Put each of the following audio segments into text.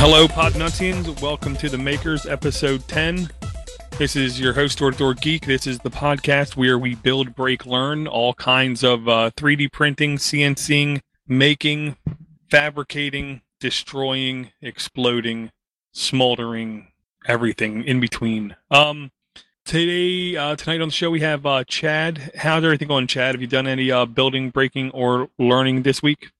Hello, Podnutians. Welcome to the Makers, episode 10. This is your host, Door to Door Geek. This is the podcast where we build, break, learn all kinds of uh, 3D printing, CNCing, making, fabricating, destroying, exploding, smoldering, everything in between. Um, today, uh, tonight on the show, we have uh, Chad. How's everything going, Chad? Have you done any uh, building, breaking, or learning this week?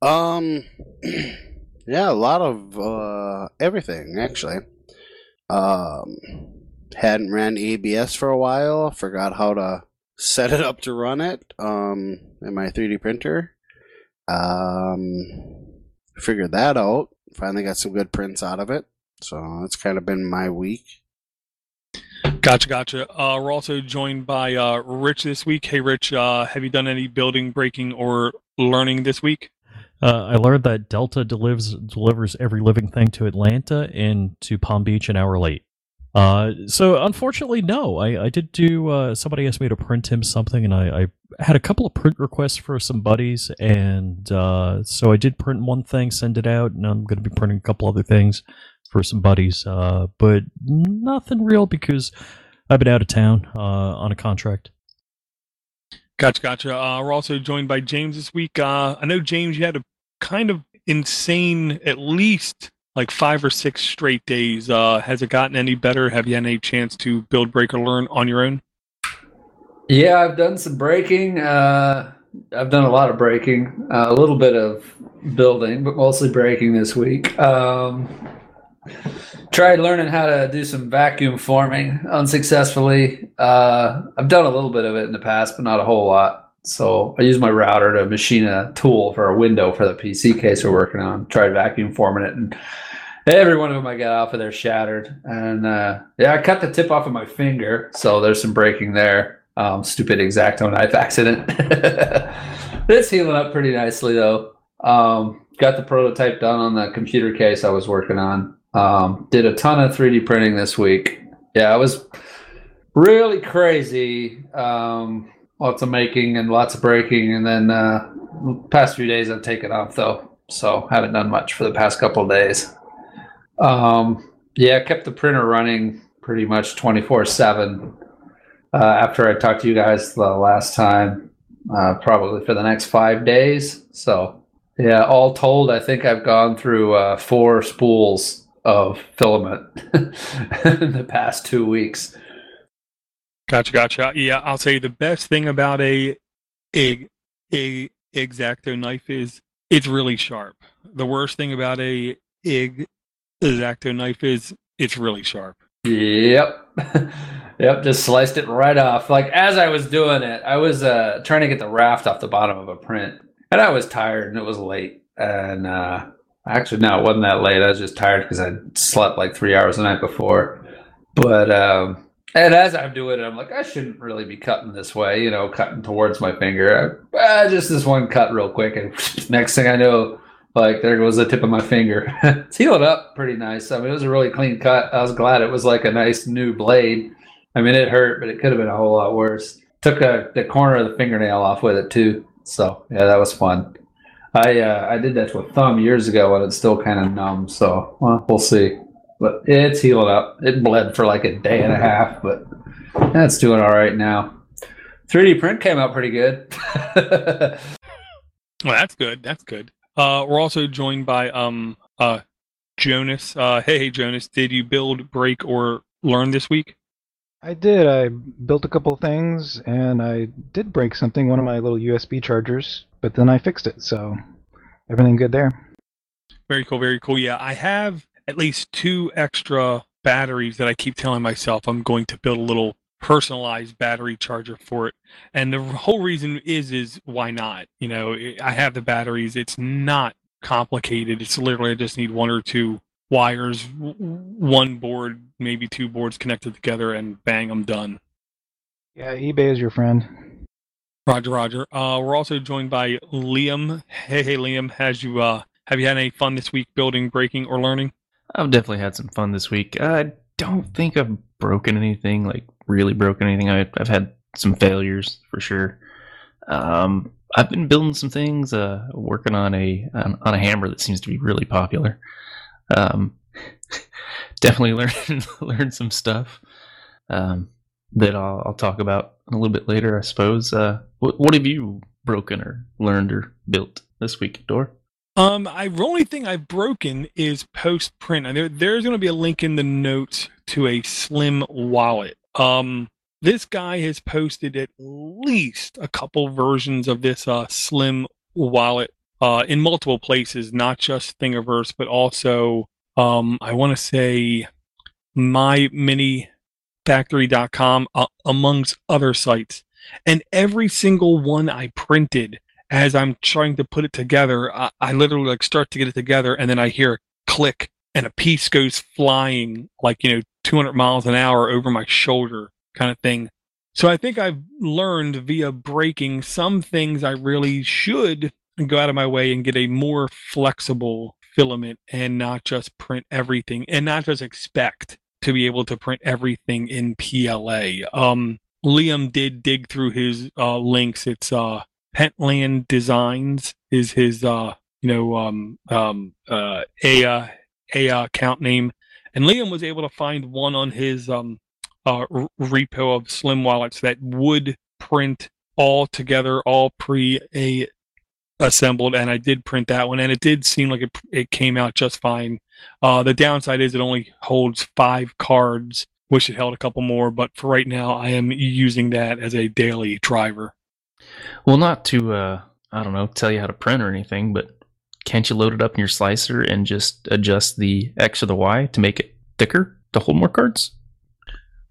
Um, yeah, a lot of uh, everything actually. Um, hadn't ran ABS for a while. Forgot how to set it up to run it. Um, in my 3D printer. Um, figured that out. Finally got some good prints out of it. So that's kind of been my week. Gotcha, gotcha. Uh, we're also joined by uh, Rich this week. Hey, Rich, uh, have you done any building, breaking, or learning this week? Uh, I learned that Delta delivers delivers every living thing to Atlanta and to Palm Beach an hour late. Uh, so unfortunately, no. I, I did do. Uh, somebody asked me to print him something, and I, I had a couple of print requests for some buddies, and uh, so I did print one thing, send it out, and I'm going to be printing a couple other things for some buddies. Uh, but nothing real because I've been out of town uh, on a contract. Gotcha, gotcha. Uh, we're also joined by James this week. I know James, you had a kind of insane, at least like five or six straight days. Uh, has it gotten any better? Have you had any chance to build, break, or learn on your own? Yeah, I've done some breaking. Uh, I've done a lot of breaking, uh, a little bit of building, but mostly breaking this week. Um, tried learning how to do some vacuum forming unsuccessfully. Uh, I've done a little bit of it in the past, but not a whole lot. So I use my router to machine a tool for a window for the PC case we're working on. Tried vacuum forming it, and every one of them I got off of there shattered. And uh, yeah, I cut the tip off of my finger, so there's some breaking there. Um, stupid exacto knife accident. it's healing up pretty nicely though. Um, got the prototype done on the computer case I was working on. Um, did a ton of 3D printing this week. Yeah, it was really crazy. Um, lots of making and lots of breaking, and then uh, past few days I've taken off though, so haven't done much for the past couple days. Um, yeah, kept the printer running pretty much 24 seven. Uh, after I talked to you guys the last time, uh, probably for the next five days. So, yeah, all told, I think I've gone through uh, four spools of filament in the past two weeks. Gotcha, gotcha. Yeah, I'll say the best thing about a a a exacto knife is it's really sharp. The worst thing about a exacto knife is it's really sharp. Yep. yep, just sliced it right off. Like as I was doing it, I was uh trying to get the raft off the bottom of a print. And I was tired and it was late. And uh actually no, it wasn't that late. I was just tired because I slept like three hours the night before. But um and as I'm doing it, I'm like, I shouldn't really be cutting this way, you know, cutting towards my finger. I, ah, just this one cut real quick, and next thing I know, like there goes the tip of my finger. it's healed up pretty nice. I mean, it was a really clean cut. I was glad it was like a nice new blade. I mean, it hurt, but it could have been a whole lot worse. Took a, the corner of the fingernail off with it too. So yeah, that was fun. I uh, I did that to a thumb years ago, and it's still kind of numb. So well, we'll see but it's healing up. It bled for like a day and a half, but that's doing all right now. 3D print came out pretty good. well, that's good. That's good. Uh, we're also joined by um uh Jonas. Uh, hey, hey, Jonas, did you build, break, or learn this week? I did. I built a couple things, and I did break something, one of my little USB chargers, but then I fixed it, so everything good there. Very cool. Very cool. Yeah, I have at least two extra batteries that I keep telling myself I'm going to build a little personalized battery charger for it. And the whole reason is is why not? You know, I have the batteries. It's not complicated. It's literally I just need one or two wires, one board, maybe two boards connected together, and bang, I'm done. Yeah, eBay is your friend. Roger, Roger. Uh, we're also joined by Liam. Hey, hey, Liam. Has you uh, have you had any fun this week building, breaking, or learning? I've definitely had some fun this week. I don't think I've broken anything, like really broken anything. I, have had some failures for sure. Um, I've been building some things, uh, working on a on, on, a hammer that seems to be really popular. Um, definitely learned learned some stuff um, that I'll, I'll talk about a little bit later, I suppose. Uh, what, what have you broken or learned or built this week, Dor? Um, I the only thing I've broken is post print, there, there's going to be a link in the notes to a Slim wallet. Um, this guy has posted at least a couple versions of this uh, Slim wallet uh, in multiple places, not just Thingiverse, but also um, I want to say my mini factory.com uh, amongst other sites and every single one i printed as i'm trying to put it together I, I, literally like start to get it together and then i hear a click and a piece goes flying like you know 200 miles an hour over my shoulder kind of thing so i think i've learned via breaking some things i really should go out of my way and get a more flexible filament and not just print everything and not just expect to be able to print everything in PLA. Um, Liam did dig through his uh, links. It's uh, Pentland Designs is his uh, you know um, um, uh, a a account name, and Liam was able to find one on his um, uh, repo of Slim wallets that would print all together, all pre a assembled, and I did print that one, and it did seem like it it came out just fine. Uh, the downside is it only holds five cards. Wish it held a couple more, but for right now, I am using that as a daily driver. Well, not to uh, I don't know tell you how to print or anything, but can't you load it up in your slicer and just adjust the X or the Y to make it thicker to hold more cards?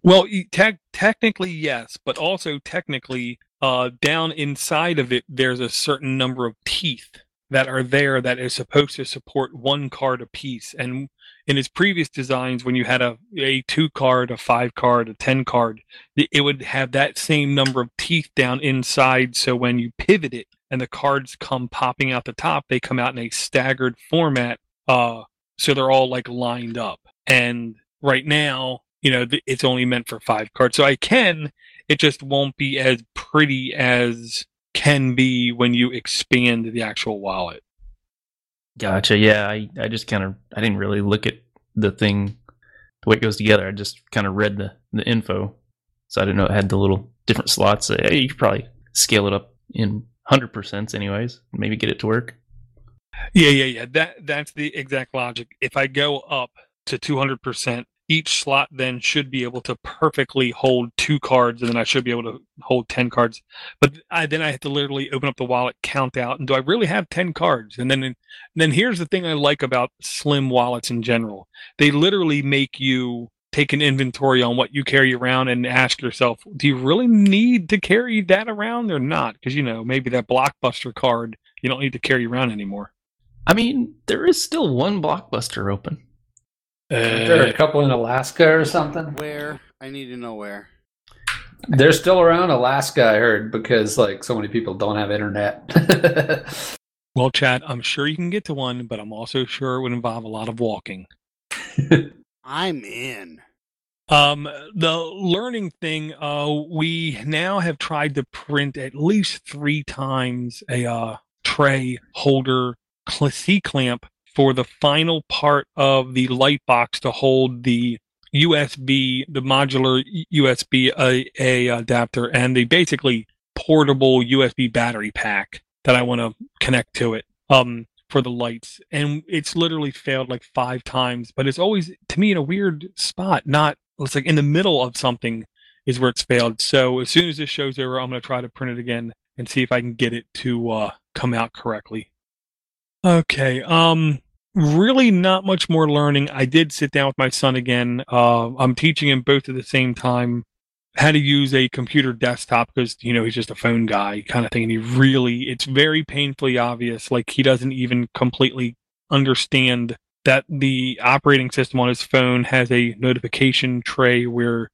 Well, te- technically yes, but also technically uh, down inside of it, there's a certain number of teeth that are there that is supposed to support one card a piece. And in his previous designs, when you had a, a two card, a five card, a 10 card, it would have that same number of teeth down inside. So when you pivot it and the cards come popping out the top, they come out in a staggered format. Uh, so they're all like lined up. And right now, you know, it's only meant for five cards. So I can, it just won't be as pretty as can be when you expand the actual wallet. Gotcha. Yeah, I, I just kind of I didn't really look at the thing the way it goes together. I just kind of read the the info, so I didn't know it had the little different slots. Uh, hey, you could probably scale it up in hundred percent, anyways. Maybe get it to work. Yeah, yeah, yeah. That that's the exact logic. If I go up to two hundred percent, each slot then should be able to perfectly hold two cards, and then I should be able to hold 10 cards. But I, then I have to literally open up the wallet, count out, and do I really have 10 cards? And then, and then here's the thing I like about slim wallets in general they literally make you take an inventory on what you carry around and ask yourself, do you really need to carry that around or not? Because, you know, maybe that blockbuster card you don't need to carry around anymore. I mean, there is still one blockbuster open. Uh, there a couple in Alaska or something? Where? I need to know where. They're still around Alaska, I heard, because like so many people don't have internet. well, Chad, I'm sure you can get to one, but I'm also sure it would involve a lot of walking. I'm in. Um, the learning thing, uh, we now have tried to print at least three times a uh, tray holder C clamp for the final part of the light box to hold the USB, the modular USB a, a adapter, and the basically portable USB battery pack that I want to connect to it um, for the lights. And it's literally failed like five times, but it's always to me in a weird spot. Not it's like in the middle of something is where it's failed. So as soon as this show's over, I'm going to try to print it again and see if I can get it to uh, come out correctly. Okay. Um, really not much more learning. I did sit down with my son again. Uh, I'm teaching him both at the same time how to use a computer desktop because you know he's just a phone guy kind of thing. And he really, it's very painfully obvious. Like he doesn't even completely understand that the operating system on his phone has a notification tray where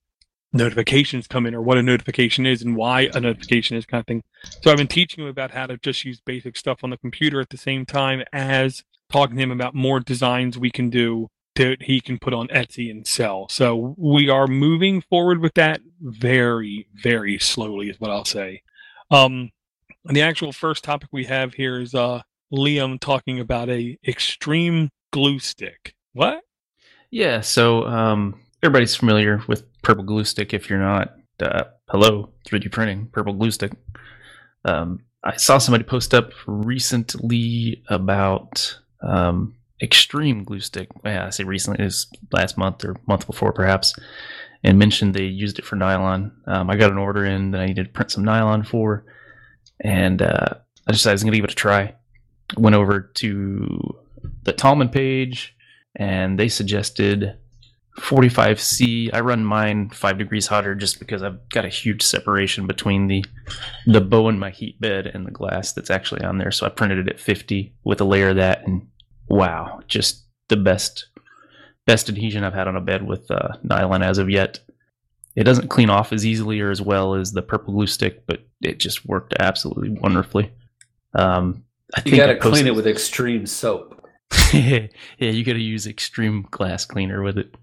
notifications come in or what a notification is and why a notification is kind of thing. So I've been teaching him about how to just use basic stuff on the computer at the same time as talking to him about more designs we can do that he can put on Etsy and sell. So we are moving forward with that very, very slowly is what I'll say. Um, the actual first topic we have here is uh, Liam talking about a extreme glue stick. What? Yeah, so um, everybody's familiar with Purple Glue Stick. If you're not, uh, hello, 3D printing, Purple Glue Stick. Um, I saw somebody post up recently about um, Extreme Glue Stick. Yeah, I say recently, it was last month or month before, perhaps, and mentioned they used it for nylon. Um, I got an order in that I needed to print some nylon for, and uh, I decided I was going to give it a try. Went over to the Taulman page, and they suggested 45C. I run mine five degrees hotter just because I've got a huge separation between the the bow in my heat bed and the glass that's actually on there. So I printed it at 50 with a layer of that, and wow, just the best best adhesion I've had on a bed with uh, nylon as of yet. It doesn't clean off as easily or as well as the purple glue stick, but it just worked absolutely wonderfully. Um, I You got I to clean it with extreme soap. yeah, you got to use extreme glass cleaner with it.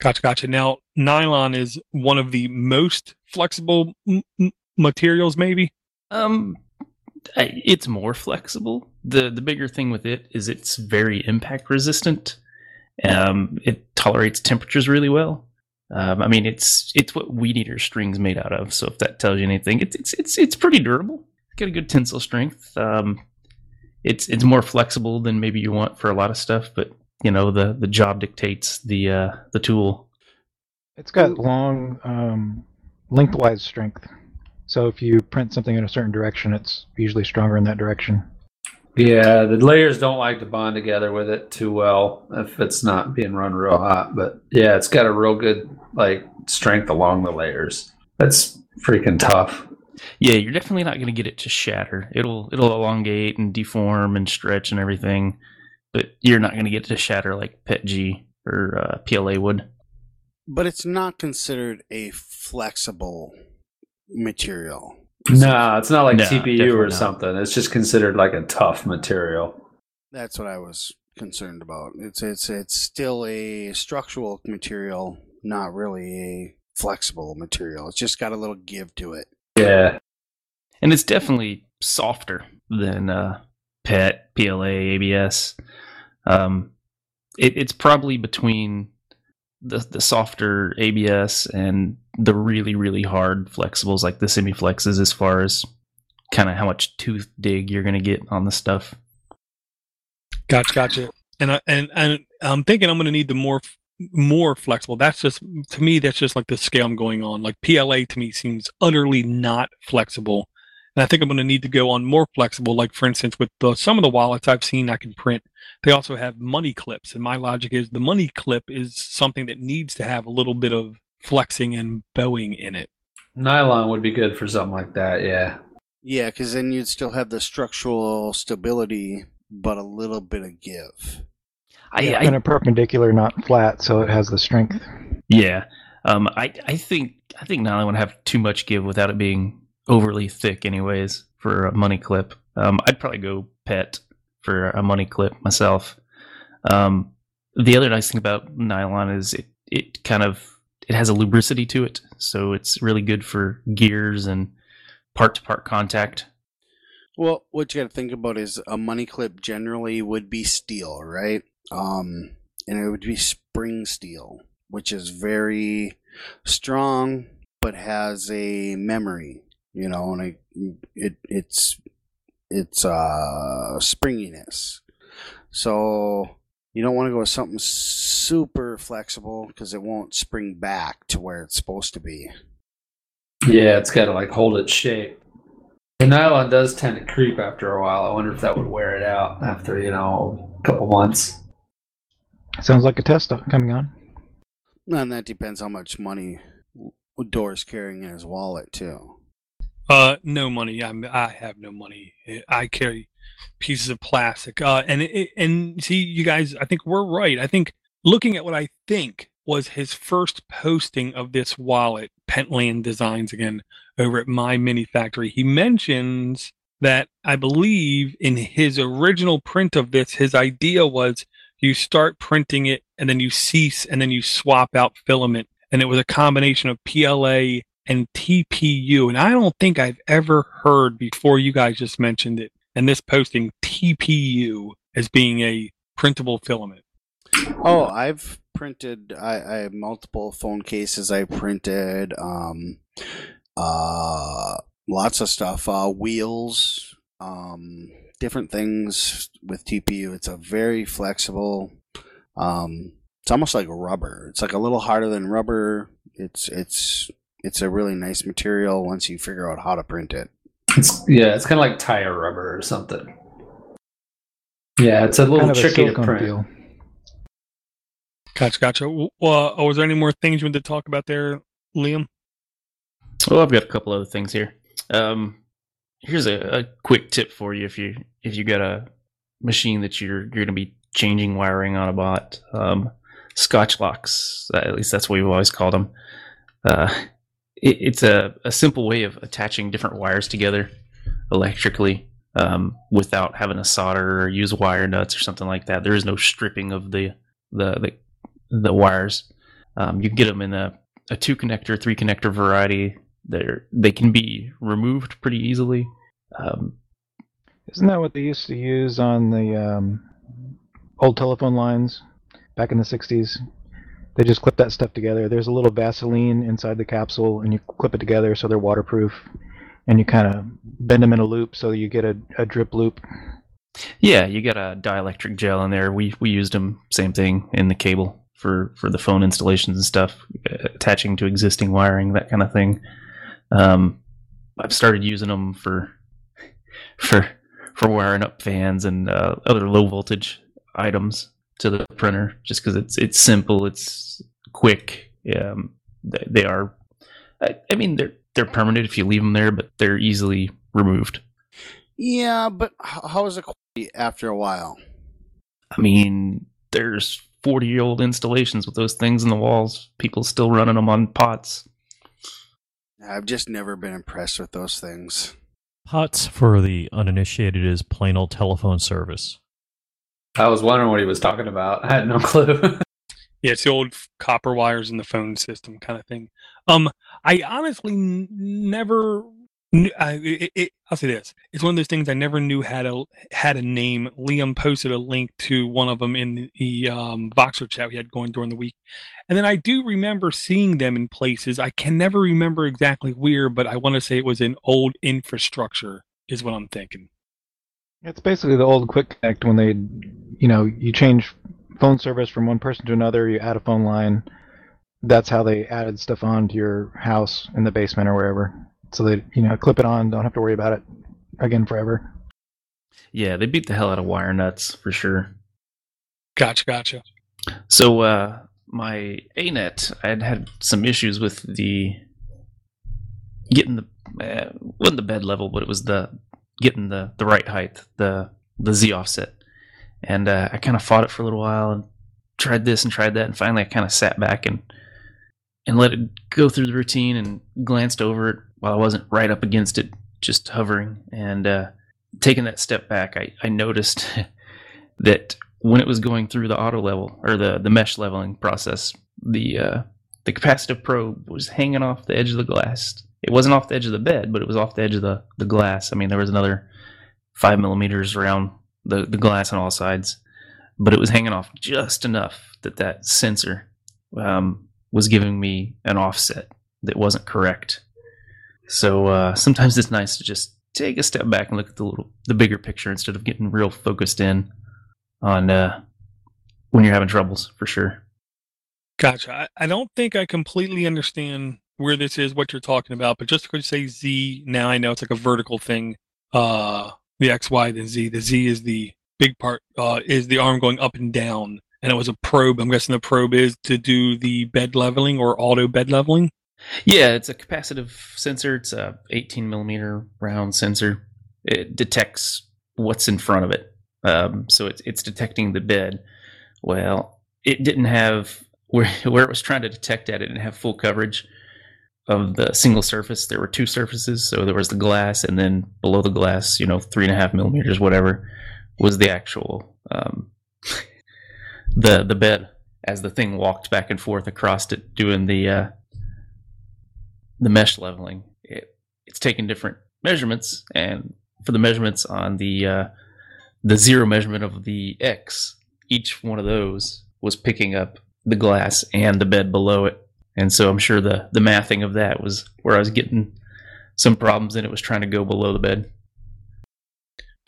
Gotcha, gotcha. Now, nylon is one of the most flexible m- m- materials, maybe. Um, it's more flexible. the The bigger thing with it is it's very impact resistant. Um, it tolerates temperatures really well. Um, I mean, it's it's what weed eater string's made out of. So if that tells you anything, it's it's it's it's pretty durable. It's got a good tensile strength. Um, it's it's more flexible than maybe you want for a lot of stuff, but you know the the job dictates the uh, the tool. It's got long um, lengthwise strength. So if you print something in a certain direction, it's usually stronger in that direction. Yeah, the layers don't like to bond together with it too well if it's not being run real hot. But yeah, it's got a real good like strength along the layers. That's freaking tough. Yeah, you're definitely not going to get it to shatter. It'll it'll elongate and deform and stretch and everything, but you're not going to get to shatter like PETG or uh, PLA would. But it's not considered a flexible material. No, it's not like No, TPU definitely or not. something. It's just considered like a tough material. That's what I was concerned about. It's it's it's still a structural material, not really a flexible material. It's just got a little give to it. Yeah. And it's definitely softer than uh, PET, PLA, ABS. Um, it, it's probably between the the softer ABS and the really really hard flexibles like the semiflexes as far as kind of how much tooth dig you're going to get on the stuff. Gotcha, gotcha. And I, and and I'm thinking I'm going to need the more more flexible. That's just to me. That's just like the scale I'm going on. Like PLA to me seems utterly not flexible, and I think I'm going to need to go on more flexible. Like for instance, with the, some of the wallets I've seen, I can print. They also have money clips, and my logic is the money clip is something that needs to have a little bit of flexing and bowing in it. Nylon would be good for something like that. Yeah. Yeah, because then you'd still have the structural stability, but a little bit of give. I, I and a perpendicular, not flat, so it has the strength. Yeah. Um, I, I think I think nylon would have too much give without it being overly thick, anyways, for a money clip. Um, I'd probably go PET for a money clip myself. Um, the other nice thing about nylon is it, it kind of it has a lubricity to it, so it's really good for gears and part to part contact. Well, what you got to think about is a money clip generally would be steel, right? Um, and it would be spring steel, which is very strong but has a memory, you know, and it, it it's it's uh springiness. So you don't want to go with something super flexible because it won't spring back to where it's supposed to be. Yeah, it's got to like hold its shape. The nylon does tend to creep after a while. I wonder if that would wear it out after, you know, a couple months. Sounds like a test coming on. And that depends how much money Door's carrying in his wallet too. Uh, no money. I'm, I have no money. I carry pieces of plastic. Uh, and it, and see, you guys, I think we're right. I think looking at what I think was his first posting of this wallet, Pentland Designs again, over at MyMiniFactory. He mentions that I believe in his original print of this, his idea was you start printing it and then you cease and then you swap out filament. And it was a combination of PLA and TPU. And I don't think I've ever heard before you guys just mentioned it and this posting TPU as being a printable filament. Oh, I've printed. I, I have multiple phone cases. I printed. Um, uh, lots of stuff. Uh, wheels. Um, different things with TPU. It's a very flexible. Um, it's almost like rubber. It's like a little harder than rubber. It's it's it's a really nice material once you figure out how to print it. It's, yeah, it's kind of like tire rubber or something. Yeah, it's a little Kind of a tricky to print. feel. Gotcha, gotcha. W- Well, uh, was there any more things you wanted to talk about there, Liam? Well, I've got a couple other things here. Um, here's a, a quick tip for you if you if you got a machine that you're you're going to be changing wiring on a bot. Um, Scotch locks, at least that's what we've always called them. Uh, it, it's a, a simple way of attaching different wires together electrically um, without having to solder or use wire nuts or something like that. There is no stripping of the the the, the wires. Um, you can get them in a, a two connector, three connector variety. They're they can be removed pretty easily. Um, Isn't that what they used to use on the um, old telephone lines back in the 60s? They just clip that stuff together. There's a little Vaseline inside the capsule, and you clip it together so they're waterproof. And you kind of bend them in a loop so you get a, a drip loop. yeah, you got a dielectric gel in there. We we used them same thing in the cable for for the phone installations and stuff, uh, attaching to existing wiring, that kind of thing. Um, I've started using them for for for wiring up fans and uh, other low voltage items to the printer, just because it's it's simple, it's quick. Um, they, they are, I, I mean, they're they're permanent if you leave them there, but they're easily removed. Yeah, but how is it quality after a while? I mean, there's 40 year old installations with those things in the walls. People still running them on pots. I've just never been impressed with those things. POTS for the uninitiated is plain old telephone service. I was wondering what he was talking about. I had no clue. Yeah, it's the old copper wires in the phone system kind of thing. Um, I honestly n- never. Knew, I, it, it, I'll say this: it's one of those things I never knew had a had a name. Liam posted a link to one of them in the um, Voxer chat we had going during the week, and then I do remember seeing them in places. I can never remember exactly where, but I want to say it was in old infrastructure. Is what I'm thinking. It's basically the old Quick Connect when they, you know, you change phone service from one person to another, you add a phone line. That's how they added stuff on to your house in the basement or wherever. So they, you know, clip it on, don't have to worry about it again forever. Yeah, they beat the hell out of wire nuts for sure. Gotcha, gotcha. So, uh, my ANET, I had had some issues with the getting the, uh, wasn't the bed level, but it was the getting the, the right height, the, the Z offset. And uh, I kind of fought it for a little while and tried this and tried that. And finally, I kind of sat back and and let it go through the routine and glanced over it while I wasn't right up against it, just hovering. And uh, taking that step back, I, I noticed that when it was going through the auto level or the, the mesh leveling process, the uh, the capacitive probe was hanging off the edge of the glass. It wasn't off the edge of the bed, but it was off the edge of the, the glass. I mean, there was another five millimeters around the, the glass on all sides, but it was hanging off just enough that that sensor um, was giving me an offset that wasn't correct. So uh, sometimes it's nice to just take a step back and look at the little the bigger picture instead of getting real focused in on uh, when you're having troubles for sure. Gotcha. I, I don't think I completely understand where this is, what you're talking about, but just because you say Z, now I know it's like a vertical thing. Uh, the X, Y, the Z. The Z is the big part, uh, is the arm going up and down. And it was a probe. I'm guessing the probe is to do the bed leveling or auto bed leveling. Yeah, it's a capacitive sensor. It's a 18 millimeter round sensor. It detects what's in front of it. Um, so it's it's detecting the bed. Well, it didn't have where where it was trying to detect at. It didn't have full coverage of the single surface. There were two surfaces, so there was the glass, and then below the glass, you know, three and a half millimeters, whatever, was the actual um, the the bed. As the thing walked back and forth across it, doing the uh, the mesh leveling, it it's taking different measurements, and for the measurements on the uh, the zero measurement of the x, each one of those was picking up the glass and the bed below it. And so I'm sure the the mathing of that was where I was getting some problems and it was trying to go below the bed.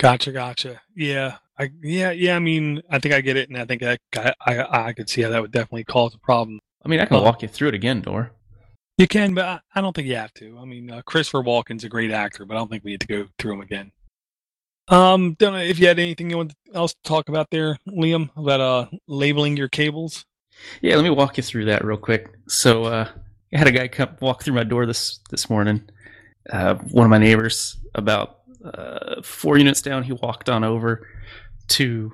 Gotcha, gotcha. Yeah, I yeah yeah. I mean, I think I get it, and I think I I I, I could see how that would definitely cause a problem. I mean, I can walk you through it again, Dor. You can, but I, I don't think you have to. I mean, uh, Christopher Walken's a great actor, but I don't think we need to go through him again. Um, don't know if you had anything you want else to talk about there, Liam, about uh labeling your cables. Yeah, let me walk you through that real quick. So, uh, I had a guy come walk through my door this this morning. Uh, one of my neighbors, about uh, four units down, he walked on over to.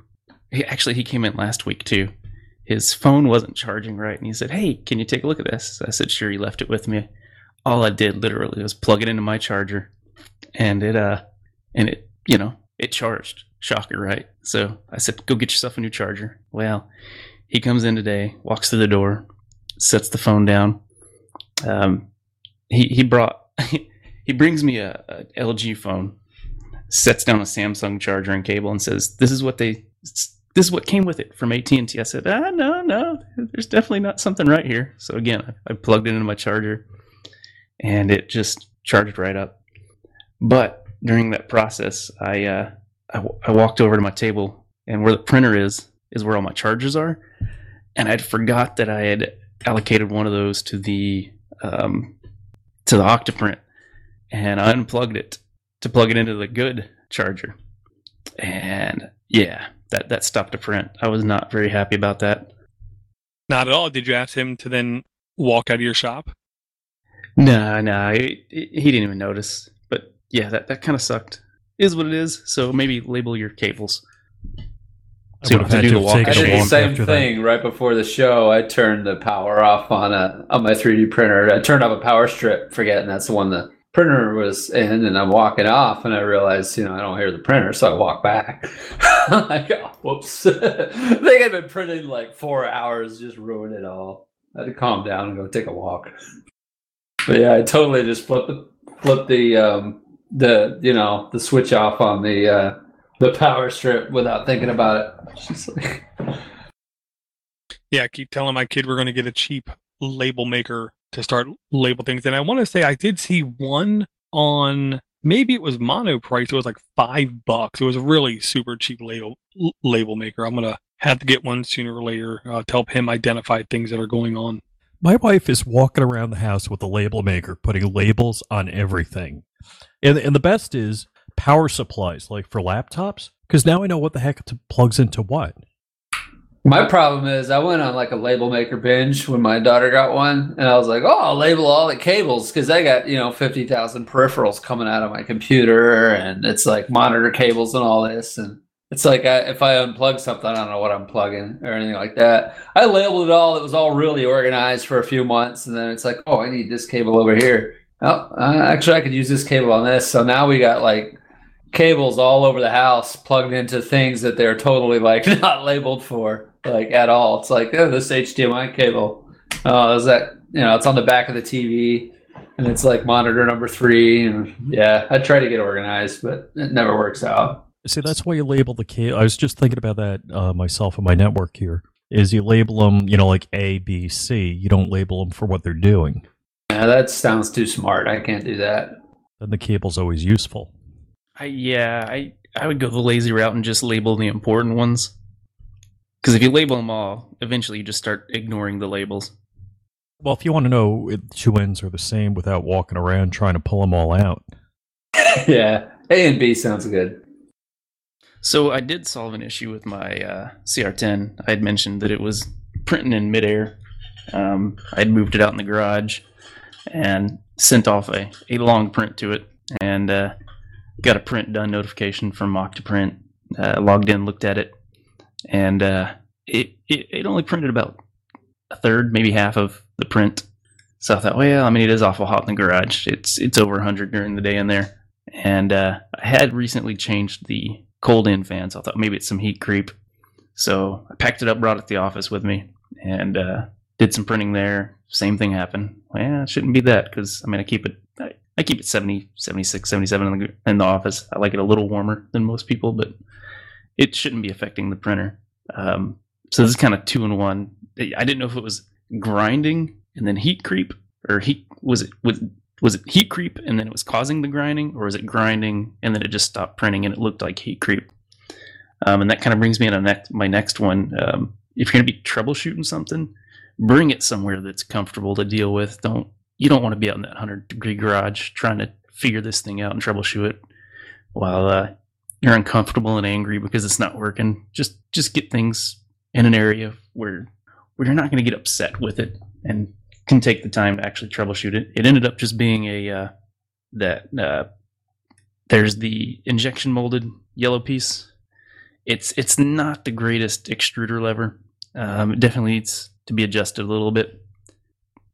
He, actually, he came in last week too. His phone wasn't charging right, and he said, "Hey, can you take a look at this?" I said, "Sure." He left it with me. All I did literally was plug it into my charger, and it uh, and it you know it charged. Shocker, right? So I said, "Go get yourself a new charger." Well, he comes in today, walks through the door, sets the phone down. Um, he he brought he brings me a, a LG phone, sets down a Samsung charger and cable, and says, "This is what they this is what came with it from AT and T." I said, "Ah, no, no, there's definitely not something right here." So again, I, I plugged it into my charger, and it just charged right up. But during that process, I uh, I, I walked over to my table, and where the printer is is where all my chargers are, and I'd forgot that I had allocated one of those to the um, to the Octoprint, and I unplugged it to plug it into the good charger, and yeah, that that stopped the print. I was not very happy about that. Not at all. Did you ask him to then walk out of your shop? No, no, he, he didn't even notice. But yeah, that that kind of sucked. Is what it is. So maybe label your cables. I So you would don't have to have had do to the have walk I Take did the same after that. thing right before the show. I turned the power off on a on my 3D printer. I turned off a power strip, forgetting that's the one the printer was in, and I'm walking off, and I realized, you know, I don't hear the printer, so I walk back. like, oh, whoops! I think I'd been printing like four hours, just ruined it all. I had to calm down and go take a walk. But yeah, I totally just flipped the flipped the um the you know the switch off on the uh the power strip without thinking about it. Just like Yeah, I keep telling my kid we're going to get a cheap label maker to start label things. And I want to say I did see one on maybe it was Monoprice. It was like five bucks. It was a really super cheap label label maker. I'm gonna have to get one sooner or later uh, to help him identify things that are going on. My wife is walking around the house with a label maker, putting labels on everything. And and the best is power supplies, like for laptops, because now I know what the heck to plugs into what. my problem is I went on like a label maker binge when my daughter got one, and I was like, oh, I'll label all the cables because I got you know fifty thousand peripherals coming out of my computer, and it's like monitor cables and all this, and it's like I, if I unplug something, I don't know what I'm plugging or anything like that. I labeled it all; it was all really organized for a few months, and then it's like, oh, I need this cable over here. Oh, uh, actually, I could use this cable on this. So now we got like cables all over the house plugged into things that they're totally like not labeled for like at all. It's like oh this HDMI cable. Oh, is that you know it's on the back of the TV and it's like monitor number three and yeah, I try to get organized, but it never works out. See, that's why you label the cable. I was just thinking about that uh, myself and my network here. Is you label them, you know, like A, B, C. You don't label them for what they're doing. Yeah, that sounds too smart. I can't do that. Then the cable's always useful. I yeah, I I would go the lazy route and just label the important ones. Because if you label them all, eventually you just start ignoring the labels. Well, if you want to know if two ends are the same without walking around trying to pull them all out, yeah, A and B sounds good. So I did solve an issue with my uh, CR10. I had mentioned that it was printing in midair. Um, I'd moved it out in the garage and sent off a, a long print to it, and uh, got a print done notification from mock Octoprint. Uh, logged in, looked at it, and uh, it, it it only printed about a third, maybe half of the print. So I thought, well, I mean, it is awful hot in the garage. It's it's over 100 during the day in there, and uh, I had recently changed the cold end fan, so I thought maybe it's some heat creep. So I packed it up, brought it to the office with me, and uh, did some printing there. Same thing happened. Well, it shouldn't be that because I mean I keep it I keep it 70, 76, 77 in the in the office. I like it a little warmer than most people, but it shouldn't be affecting the printer. Um, so this is kind of two in one. I didn't know if it was grinding and then heat creep, or heat was it was was it heat creep and then it was causing the grinding, or was it grinding and then it just stopped printing and it looked like heat creep? Um, and that kind of brings me into next, my next one. Um, if you're going to be troubleshooting something, bring it somewhere that's comfortable to deal with. Don't you don't want to be out in that 100 degree garage trying to figure this thing out and troubleshoot it while uh, you're uncomfortable and angry because it's not working. Just just get things in an area where where you're not going to get upset with it and can take the time to actually troubleshoot it. It ended up just being a uh, that uh, there's the injection molded yellow piece. It's it's not the greatest extruder lever. Um, it definitely needs to be adjusted a little bit.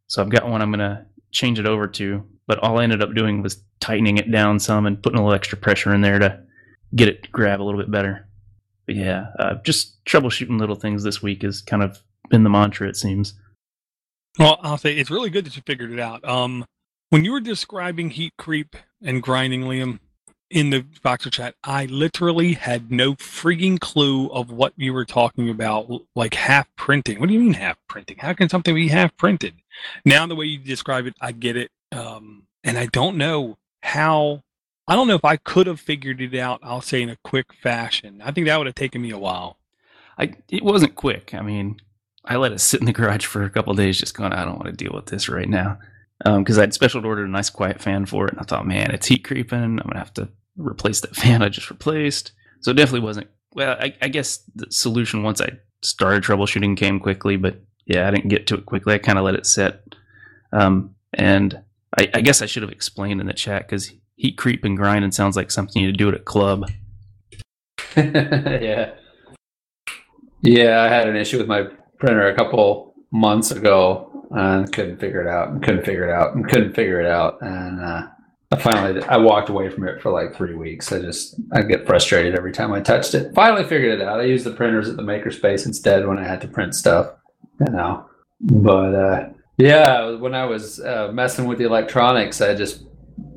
So I've got one I'm gonna change it over to, but all I ended up doing was tightening it down some and putting a little extra pressure in there to get it to grab a little bit better. But yeah, uh, just troubleshooting little things this week has kind of been the mantra, it seems. Well, I'll say it's really good that you figured it out. Um, when you were describing heat creep and grinding, Liam, in the Voxer chat, I literally had no freaking clue of what you were talking about, like half printing. What do you mean half printing? How can something be half printed? Now, the way you describe it, I get it. Um, and I don't know how, I don't know if I could have figured it out, I'll say in a quick fashion. I think that would have taken me a while. I it wasn't quick. I mean, I let it sit in the garage for a couple days, just going, I don't want to deal with this right now, because um, I'd special ordered a nice quiet fan for it, and I thought, man, it's heat creeping. I'm gonna have to replace that fan I just replaced. So it definitely wasn't. Well, I, I guess the solution once I started troubleshooting came quickly, but yeah, I didn't get to it quickly. I kind of let it set, um, and I, I guess I should have explained in the chat because heat creep and grinding sounds like something you do at a club. yeah. Yeah, I had an issue with my printer a couple months ago and couldn't figure it out and couldn't figure it out and couldn't figure it out. And uh, I finally I walked away from it for like three weeks. I just I get frustrated every time I touched it. Finally figured it out. I used the printers at the makerspace instead when I had to print stuff. You know. But uh, yeah, when I was uh, messing with the electronics, I just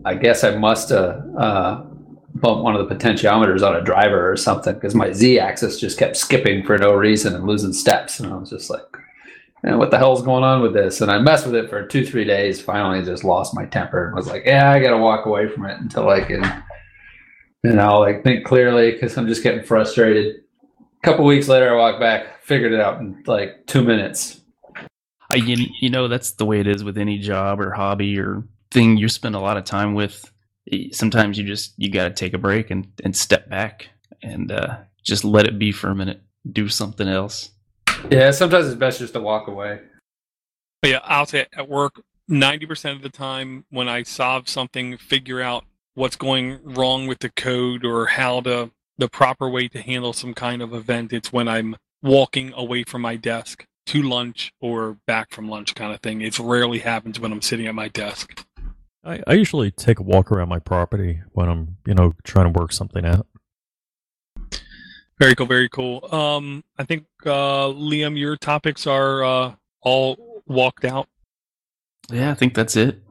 I guess I must have uh, bumped one of the potentiometers on a driver or something because my z-axis just kept skipping for no reason and losing steps, and I was just like, man, what the hell's going on with this? And I messed with it for two three days. Finally, just lost my temper and was like, yeah, I got to walk away from it until I can, you know, like think clearly because I'm just getting frustrated. A couple weeks later, I walked back, figured it out in like two minutes. I, you, you know, that's the way it is with any job or hobby or thing you spend a lot of time with. Sometimes you just you got to take a break and and step back and uh, just let it be for a minute. Do something else. Yeah, sometimes it's best just to walk away. But yeah, I'll say at work, ninety percent of the time when I solve something, figure out what's going wrong with the code or how to the proper way to handle some kind of event, it's when I'm walking away from my desk to lunch or back from lunch kind of thing. It rarely happens when I'm sitting at my desk. I, I usually take a walk around my property when I'm, you know, trying to work something out. Very cool, very cool. Um, I think uh, Liam, your topics are uh, all walked out. Yeah, I think that's it.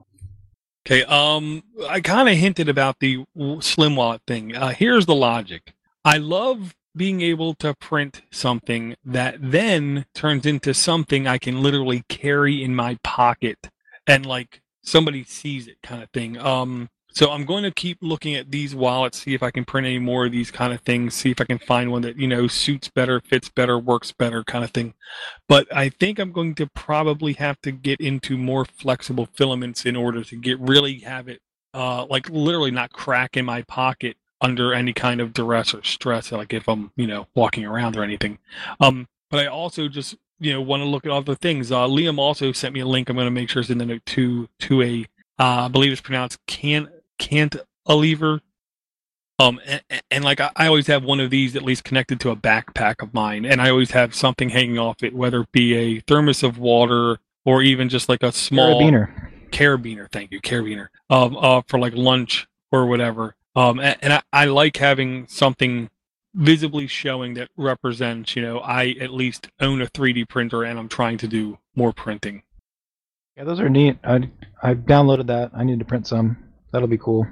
Okay. Um, I kind of hinted about the slim wallet thing. Uh, here's the logic. I love being able to print something that then turns into something I can literally carry in my pocket and like somebody sees it kind of thing. Um, so I'm going to keep looking at these wallets, see if I can print any more of these kind of things, see if I can find one that, you know, suits better, fits better, works better kind of thing. But I think I'm going to probably have to get into more flexible filaments in order to get really have it uh, like literally not crack in my pocket under any kind of duress or stress, like if I'm, you know, walking around or anything. Um, but I also just, you know, want to look at other things. Uh, Liam also sent me a link. I'm going to make sure it's in the note to to a, uh, I believe it's pronounced can can't a lever. Um, and, and like I, I always have one of these at least connected to a backpack of mine, and I always have something hanging off it, whether it be a thermos of water or even just like a small Carabiner. carabiner. Thank you, carabiner. Um, uh, for like lunch or whatever. Um, and, and I, I like having something visibly showing that represents, you know, I at least own a 3D printer and I'm trying to do more printing. Yeah, those are neat. I I downloaded that. I need to print some. That'll be cool.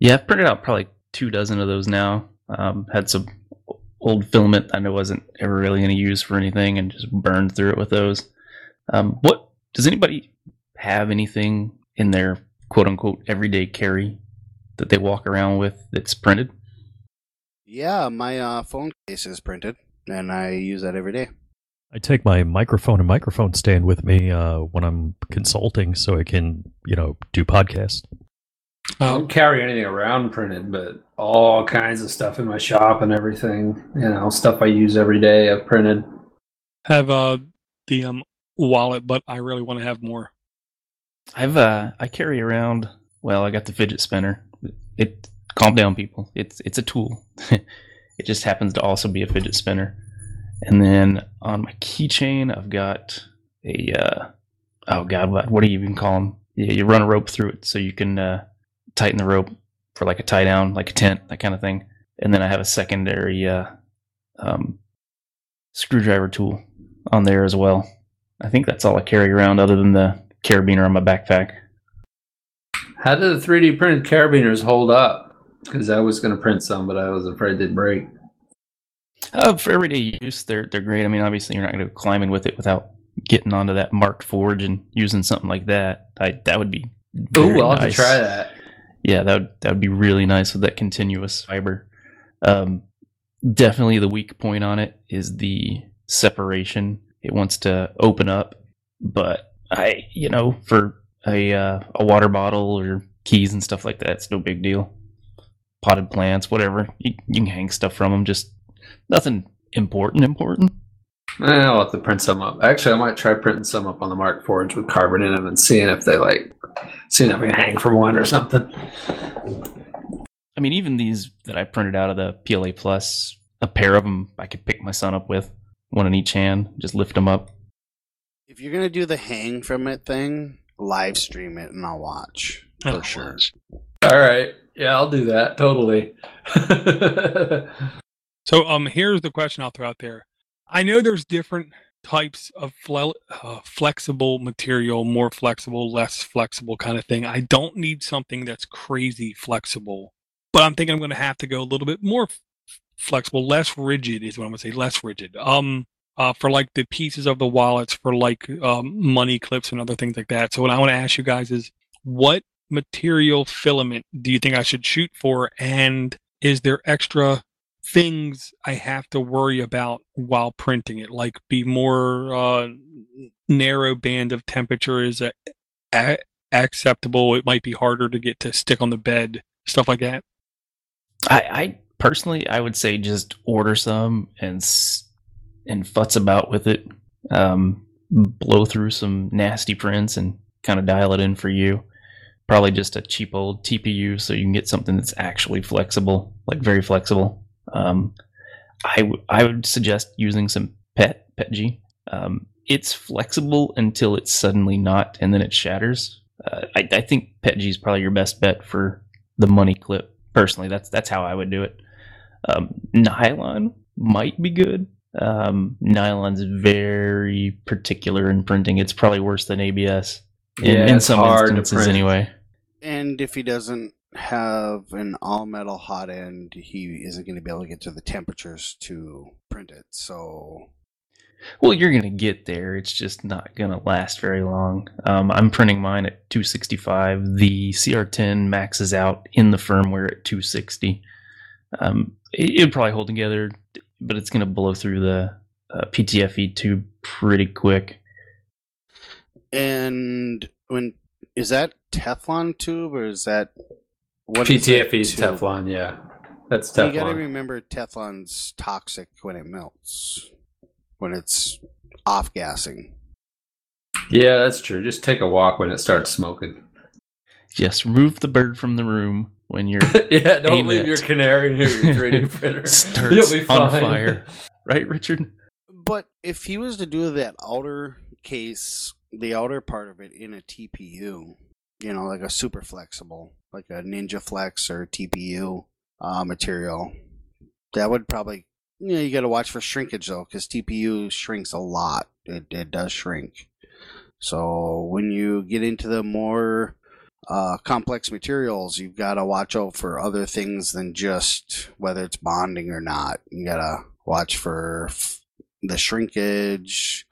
Yeah, I've printed out probably two dozen of those now. Um, had some old filament that I know wasn't ever really going to use for anything, and just burned through it with those. Um, what does anybody have anything in their quote unquote everyday carry that they walk around with that's printed? Yeah, my uh, phone case is printed, and I use that every day. I take my microphone and microphone stand with me uh, when I'm consulting, so I can, you know, do podcasts. I don't carry anything around printed, but all kinds of stuff in my shop and everything. You know, stuff I use every day. I've printed. Have uh the um wallet, but I really want to have more. I've uh I carry around well, I got the fidget spinner. It calm down people. It's it's a tool. it just happens to also be a fidget spinner. And then on my keychain I've got a uh oh god, what what do you even call them? Yeah, you run a rope through it so you can uh tighten the rope for like a tie down, like a tent, that kind of thing. And then I have a secondary uh um screwdriver tool on there as well. I think that's all I carry around other than the carabiner on my backpack. How do the 3D printed carabiners hold up? Because I was going to print some, but I was afraid they'd break. Uh, for everyday use, they're they're great. I mean, obviously, you're not going to go climbing with it without getting onto that Markforged and using something like that. I that would be. Ooh, very I'll have to try that. Yeah, that would that would be really nice with that continuous fiber. Um, definitely, the weak point on it is the separation. It wants to open up, but I, you know, for a uh, a water bottle or keys and stuff like that, it's no big deal. Potted plants, whatever, you, you can hang stuff from them. Just nothing important. Important. Eh, I'll have to print some up. Actually, I might try printing some up on the Markforged with carbon in them and seeing if they like, seeing if we can hang from one or something. I mean, even these that I printed out of the PLA Plus, a pair of them I could pick my son up with, one in each hand, just lift them up. If you're gonna do the hang from it thing, live stream it and I'll watch for Oh, sure. All right. Yeah, I'll do that. Totally. So um, here's the question I'll throw out there. I know there's different types of fle- uh, flexible material, more flexible, less flexible kind of thing. I don't need something that's crazy flexible, but I'm thinking I'm going to have to go a little bit more f- flexible, less rigid is what I'm going to say, less rigid. Um, uh, for like the pieces of the wallets, for like um, money clips and other things like that. So what I want to ask you guys is, what material filament do you think I should shoot for, and is there extra things I have to worry about while printing it, like be more uh, narrow band of temperature is a, a- acceptable. It might be harder to get to stick on the bed, stuff like that. I, I personally, I would say just order some and and futz about with it. Um, blow through some nasty prints and kind of dial it in for you. Probably just a cheap old TPU, so you can get something that's actually flexible, like very flexible. Um, I w- I would suggest using some PET PETG. Um, it's flexible until it's suddenly not, and then it shatters. Uh, I, I think PETG is probably your best bet for the money clip. Personally, that's that's how I would do it. Um, nylon might be good. Um, nylon's very particular in printing. It's probably worse than ABS in, Yeah, in it's some hard to instances, print. anyway. And if he doesn't have an all metal hot end, he isn't going to be able to get to the temperatures to print it. So Well, you're gonna get there. It's just not gonna last very long. Um, I'm printing mine at 265. The CR10 maxes out in the firmware at 260. Um, it, it'd probably hold together, but it's gonna blow through the uh, PTFE tube pretty quick. And when is that Teflon tube or is that what is that PTFE is tube? Teflon. Yeah, that's Teflon. You gotta remember Teflon's toxic when it melts, when it's off gassing. Yeah, that's true. Just take a walk when it starts smoking. Just remove the bird from the room when you're yeah, don't leave it. your canary near your 3D printer. starts You'll be on fire. Right, Richard? But if he was to do that outer case, the outer part of it in a TPU, you know, like a super flexible, like a Ninja Flex or TPU uh, material, that would probably, you know, you got to watch for shrinkage though, because TPU shrinks a lot. It, it does shrink. So when you get into the more uh, complex materials, you've got to watch out for other things than just whether it's bonding or not. You got to watch for the shrinkage,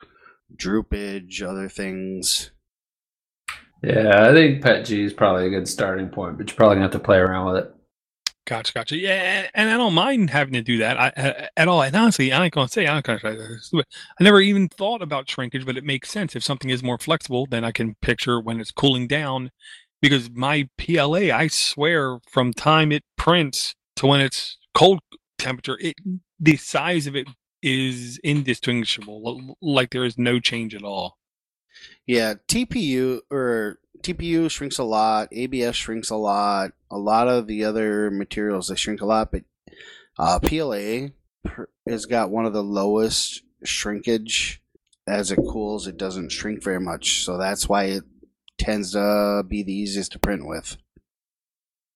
droopage, other things. Yeah, I think PETG is probably a good starting point, but you're probably gonna have to play around with it. Gotcha, gotcha. Yeah, and I don't mind having to do that I, uh, at all. And honestly, I ain't gonna say I'm of I never even thought about shrinkage, but it makes sense. If something is more flexible, then I can picture when it's cooling down. Because my PLA, I swear, from time it prints to when it's cold temperature, it the size of it is indistinguishable. Like there is no change at all. Yeah, TPU or TPU shrinks a lot. ABS shrinks a lot. A lot of the other materials they shrink a lot, but uh, PLA has got one of the lowest shrinkage. As it cools, it doesn't shrink very much, so that's why it tends to be the easiest to print with.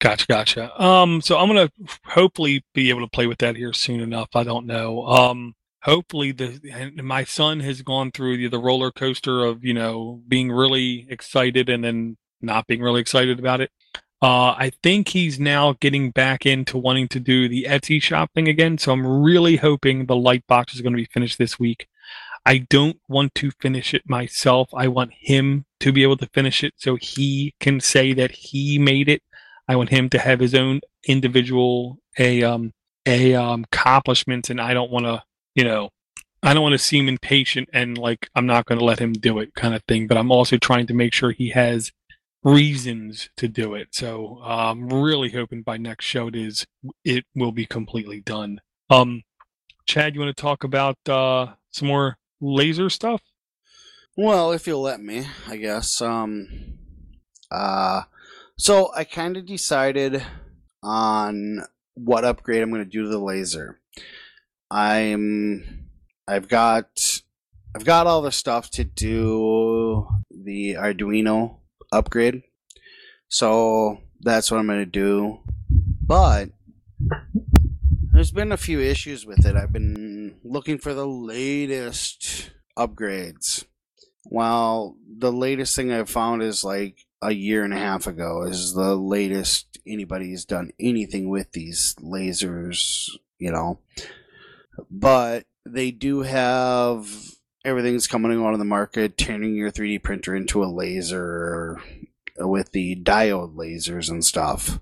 Gotcha, gotcha. Um, so I'm gonna hopefully be able to play with that here soon enough. I don't know. Um, hopefully the my son has gone through the, the roller coaster of you know being really excited and then not being really excited about it. Uh, I think he's now getting back into wanting to do the Etsy shop thing again. So I'm really hoping the light box is going to be finished this week. I don't want to finish it myself. I want him to be able to finish it so he can say that he made it. I want him to have his own individual a um a um accomplishments, and I don't want to you know, I don't want to seem impatient and like I'm not going to let him do it kind of thing, but I'm also trying to make sure he has reasons to do it. So I'm really hoping by next show it is it will be completely done. Um, Chad, you want to talk about uh, some more laser stuff? Well, if you'll let me, I guess. Um, uh, so I kind of decided on what upgrade I'm going to do to the laser. I'm I've got I've got all the stuff to do the Arduino upgrade. So that's what I'm going to do. But there's been a few issues with it. I've been looking for the latest upgrades. Well, the latest thing I've found is like a year and a half ago is the latest anybody's done anything with these lasers, you know but they do have everything's coming out on the market, turning your 3D printer into a laser with the diode lasers and stuff.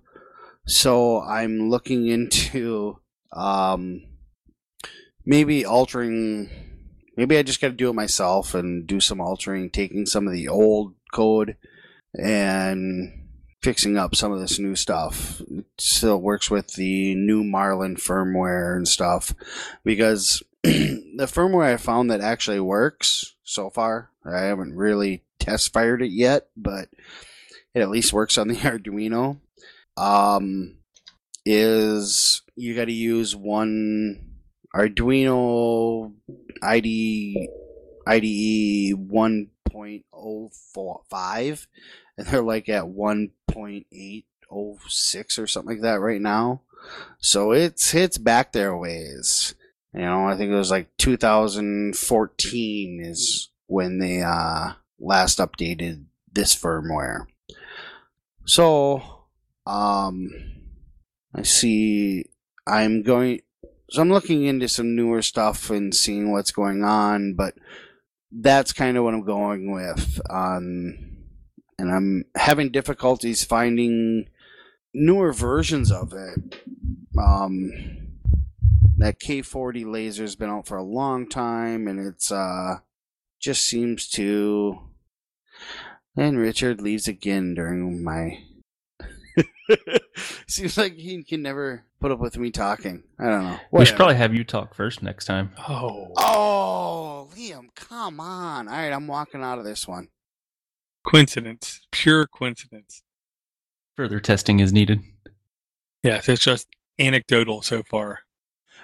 So I'm looking into um, maybe altering. Maybe I just got to do it myself and do some altering, taking some of the old code and fixing up some of this new stuff. It still works with the new Marlin firmware and stuff because the firmware I found that actually works so far. I haven't really test fired it yet, but it at least works on the Arduino. Um, is you got to use one Arduino IDE IDE 1.045 and they're like at 1.806 or something like that right now. So it's it's back there ways. You know, I think it was like 2014 is when they uh, last updated this firmware. So, um, I see. I'm going. So I'm looking into some newer stuff and seeing what's going on, but that's kind of what I'm going with on and I'm having difficulties finding newer versions of it. Um, that K40 laser's been out for a long time, and it's uh just seems to. And Richard leaves again during my. seems like he can never put up with me talking. I don't know. Whatever. We should probably have you talk first next time. Oh. Oh, Liam, come on. All right, I'm walking out of this one. Coincidence. Pure coincidence. Further testing is needed. Yes, it's just anecdotal so far.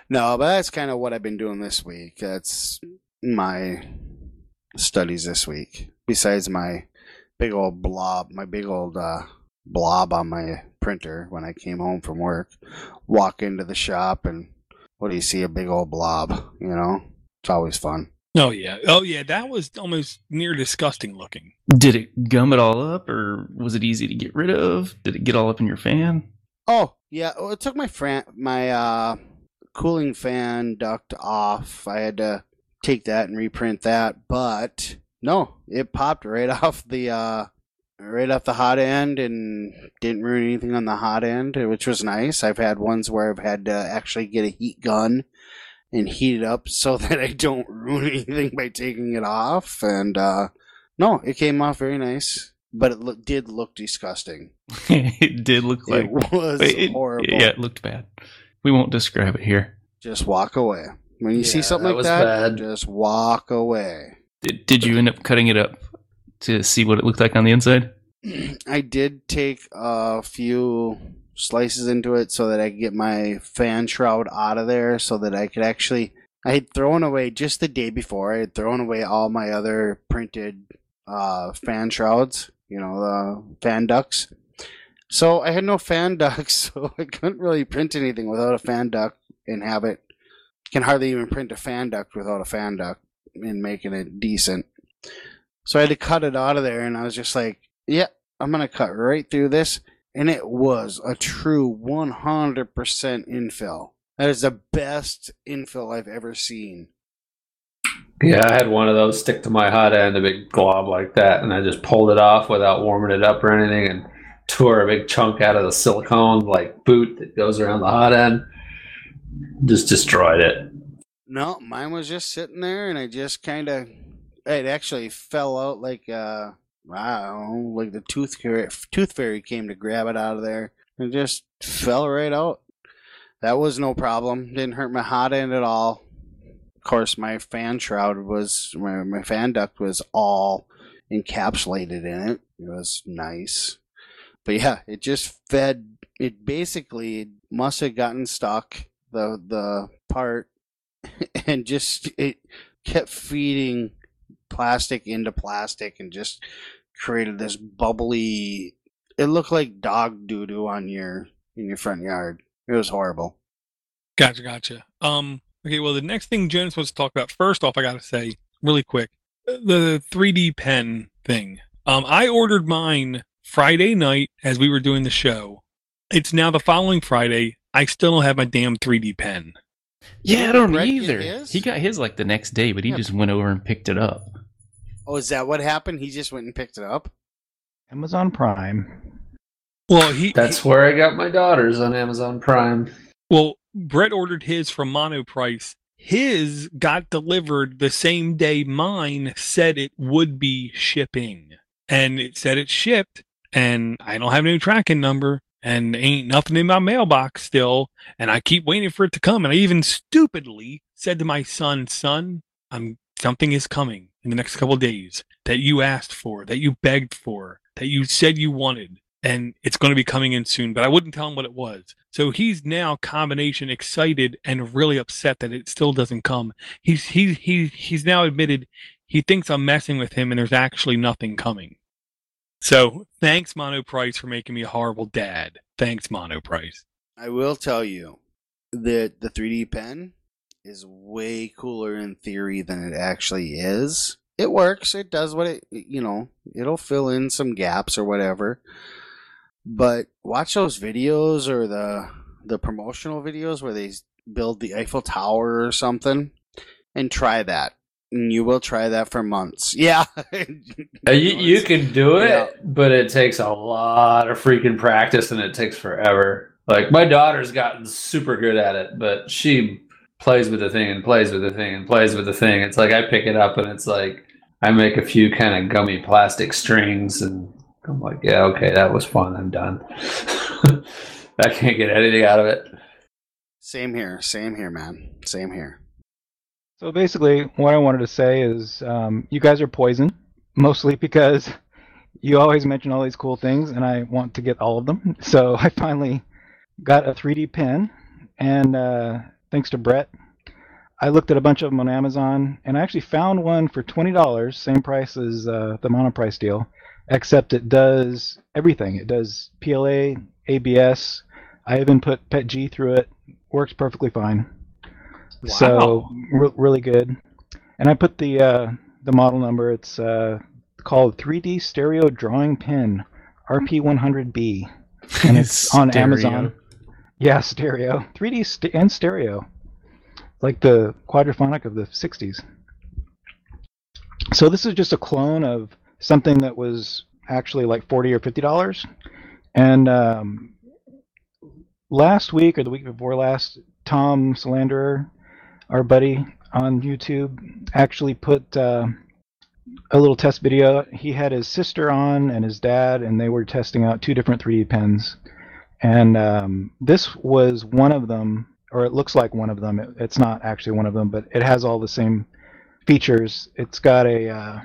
No, but that's kind of what I've been doing this week. That's my studies this week. Besides my big old blob, my big old uh, blob on my printer when I came home from work. Walk into the shop and what do you see? A big old blob, you know? It's always fun. Oh yeah. Oh yeah. That was almost near disgusting looking. Did it gum it all up, or was it easy to get rid of? Did it get all up in your fan? Oh yeah, well, it took my fran- my uh, cooling fan duct off. I had to take that and reprint that, but no, it popped right off the uh, right off the hot end and didn't ruin anything on the hot end, which was nice. I've had ones where I've had to actually get a heat gun and heat it up so that I don't ruin anything by taking it off. And uh, no, it came off very nice, but it look, did look disgusting. it did look like it was it- horrible. Yeah, it looked bad. We won't describe it here. Just walk away. When you see something that like was that, bad. just walk away. Did, did you end up cutting it up to see what it looked like on the inside? I did take a few slices into it so that I could get my fan shroud out of there so that I could actually. I had thrown away just the day before, I had thrown away all my other printed uh, fan shrouds, you know, the fan ducts. So I had no fan ducts, so I couldn't really print anything without a fan duct and have it. Can hardly even print a fan duct without a fan duct and making it decent. So I had to cut it out of there, and I was just like, yeah, I'm to cut right through this. And it was a true 100% infill. That is the best infill I've ever seen. Yeah, I had one of those stick to my hot end, a big glob like that, and I just pulled it off without warming it up or anything, and tore a big chunk out of the silicone like boot that goes around the hot end. Just destroyed it. No, mine was just sitting there, and I just kind of. It actually fell out like, uh, I don't know, like the tooth fairy, tooth fairy came to grab it out of there. It just fell right out. That was no problem. Didn't hurt my hot end at all. Of course, my fan shroud was, my, my fan duct was all encapsulated in it. It was nice. But yeah, it just fed, it basically must have gotten stuck, the, the part, and just, it kept feeding plastic into plastic and just created this bubbly, it looked like dog doo doo on your, in your front yard. It was horrible. Gotcha, gotcha. Um, okay, well, the next thing Jonas wants to talk about, first off, I got to say really quick the 3D pen thing. Um, I ordered mine Friday night as we were doing the show. It's now the following Friday. I still don't have my damn 3D pen. Yeah, I don't either. He got his like the next day, but he Yeah. just went over and picked it up. Oh, is that what happened? He just went and picked it up? Amazon Prime. Well, he That's where I got my daughters on Amazon Prime. Well, Brett ordered his from Monoprice. His got delivered the same day mine said it would be shipping. And it said it shipped, and I don't have any tracking number, and ain't nothing in my mailbox still. And I keep waiting for it to come. And I even stupidly said to my son, Son, I'm something is coming in the next couple days that you asked for, that you begged for, that you said you wanted and it's going to be coming in soon, but I wouldn't tell him what it was. So he's now combination excited and really upset that it still doesn't come. He's he he he's now admitted he thinks I'm messing with him and there's actually nothing coming. So thanks Monoprice for making me a horrible dad. Thanks Monoprice. I will tell you that the 3D pen is way cooler in theory than it actually is. It works. It does what it, you know, it'll fill in some gaps or whatever. But watch those videos or the the promotional videos where they build the Eiffel Tower or something and try that. And you will try that for months. Yeah. Uh, you, you can do it, Yeah. but it takes a lot of freaking practice and it takes forever. Like my daughter's gotten super good at it, but she plays with the thing and plays with the thing and plays with the thing. It's like I pick it up and it's like I make a few kind of gummy plastic strings and I'm like, yeah, okay, that was fun. I'm done. I can't get anything out of it. Same here. Same here, man. Same here. So basically, what I wanted to say is, um, you guys are poison, mostly because you always mention all these cool things, and I want to get all of them. So I finally got a 3D pen, and uh, thanks to Brett, I looked at a bunch of them on Amazon, and I actually found one for twenty dollars, same price as uh, the monoprice deal, except it does everything. It does PLA, ABS. I even put PETG through it. Works perfectly fine. Wow. So re- really good. and I put the uh, the model number. It's uh, called 3D Stereo Drawing Pen RP100B, and it's on Stereo. Amazon. Yeah, stereo, 3D st- and stereo, like the quadraphonic of the 60s. So this is just a clone of something that was actually like 40 or 50 dollars, and um, last week or the week before last, Tom Sanladerer, our buddy on YouTube, actually put uh, a little test video. He had his sister on and his dad, and they were testing out two different 3D pens. And um, this was one of them, or it looks like one of them. It, it's not actually one of them, but it has all the same features. It's got a uh,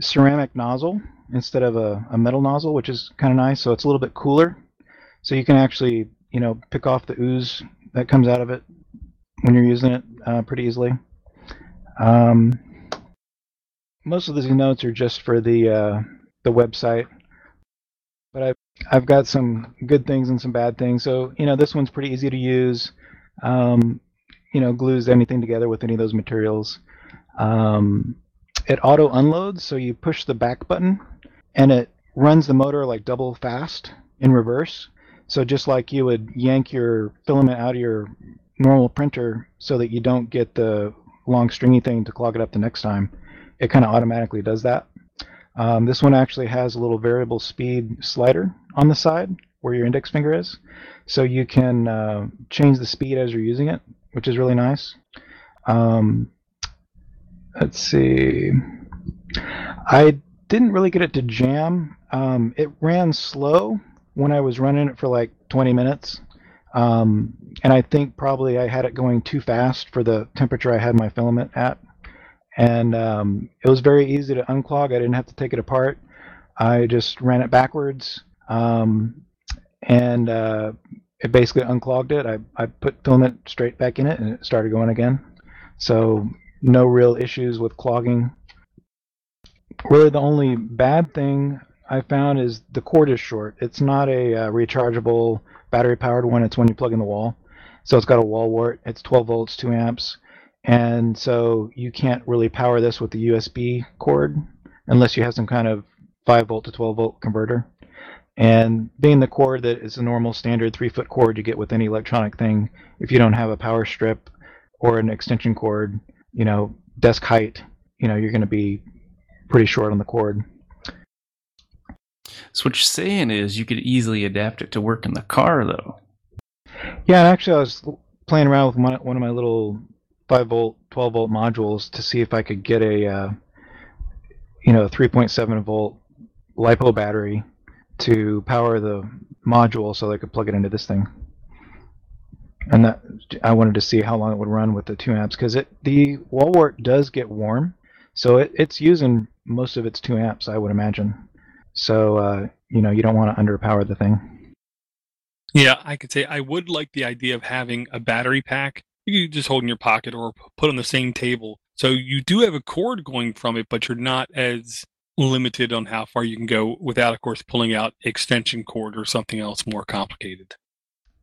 ceramic nozzle instead of a, a metal nozzle, which is kind of nice. So it's a little bit cooler. So you can actually, you know, pick off the ooze that comes out of it when you're using it uh, pretty easily. Um, most of these notes are just for the uh, the website, I've got some good things and some bad things. So you know, this one's pretty easy to use. Um, you know, glues anything together with any of those materials. Um, it auto unloads, so you push the back button, and it runs the motor like double fast in reverse. So just like you would yank your filament out of your normal printer so that you don't get the long stringy thing to clog it up the next time, it kind of automatically does that. Um, this one actually has a little variable speed slider on the side where your index finger is. So you can uh, change the speed as you're using it, which is really nice. Um, let's see. I didn't really get it to jam. Um, it ran slow when I was running it for like 20 minutes. Um, and I think probably I had it going too fast for the temperature I had my filament at. And um, it was very easy to unclog. I didn't have to take it apart. I just ran it backwards. Um, and uh, it basically unclogged it. I, I put filament straight back in it and it started going again. So no real issues with clogging. Really, the only bad thing I found is the cord is short. It's not a uh, rechargeable battery powered one. It's one you plug in the wall. So it's got a wall wart. It's 12 volts, 2 amps. And so you can't really power this with the USB cord unless you have some kind of 5 volt to 12 volt converter. And being the cord that is a normal standard 3 foot cord you get with any electronic thing, if you don't have a power strip or an extension cord, you know, desk height, you know, you're going to be pretty short on the cord. So what you're saying is you could easily adapt it to work in the car, though. Yeah, and actually, I was playing around with my, one of my little five volt, twelve volt modules to see if I could get a, uh, you know, three point seven volt lipo battery to power the module, so they could plug it into this thing. And that I wanted to see how long it would run with the two amps because it the wall wart does get warm, so it, it's using most of its two amps, I would imagine. So uh, you know, you don't want to underpower the thing. Yeah, I could say I would like the idea of having a battery pack you could just hold in your pocket or put on the same table. So you do have a cord going from it, but you're not as limited on how far you can go without, of course, pulling out extension cord or something else more complicated.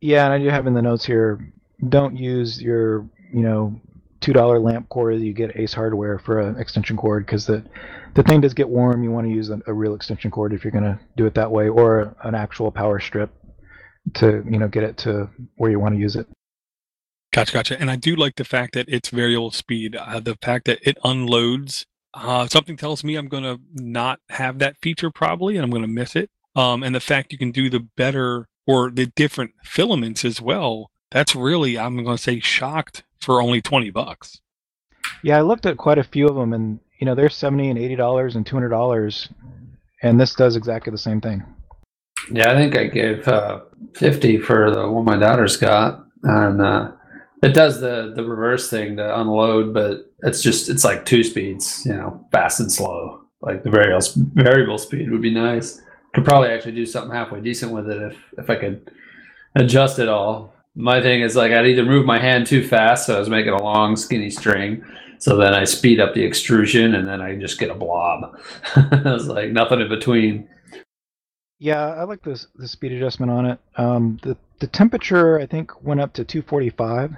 Yeah, and I do have in the notes here. Don't use your, you know, two dollar lamp cord that you get Ace Hardware for an extension cord because the the thing does get warm. You want to use a, a real extension cord if you're going to do it that way, or an actual power strip to you know get it to where you want to use it. Gotcha, gotcha. And I do like the fact that it's variable speed. Uh, the fact that it unloads. Uh, something tells me I'm going to not have that feature probably, and I'm going to miss it. Um, and the fact you can do the better or the different filaments as well. That's really, I'm going to say, shocked for only 20 bucks. Yeah, I looked at quite a few of them, and you know they're seventy and eighty dollars and two hundred dollars, and this does exactly the same thing. Yeah, I think I gave uh, fifty for the one my daughter's got, and uh, it does the the reverse thing to unload, but it's just it's like two speeds, you know, fast and slow. Like the variable variable speed would be nice. Could probably actually do something halfway decent with it if if I could adjust it all. My thing is like I'd either move my hand too fast, so I was making a long skinny string. So then I speed up the extrusion, and then I just get a blob. I was like nothing in between. Yeah, I like this the speed adjustment on it. Um, the the temperature I think went up to 245,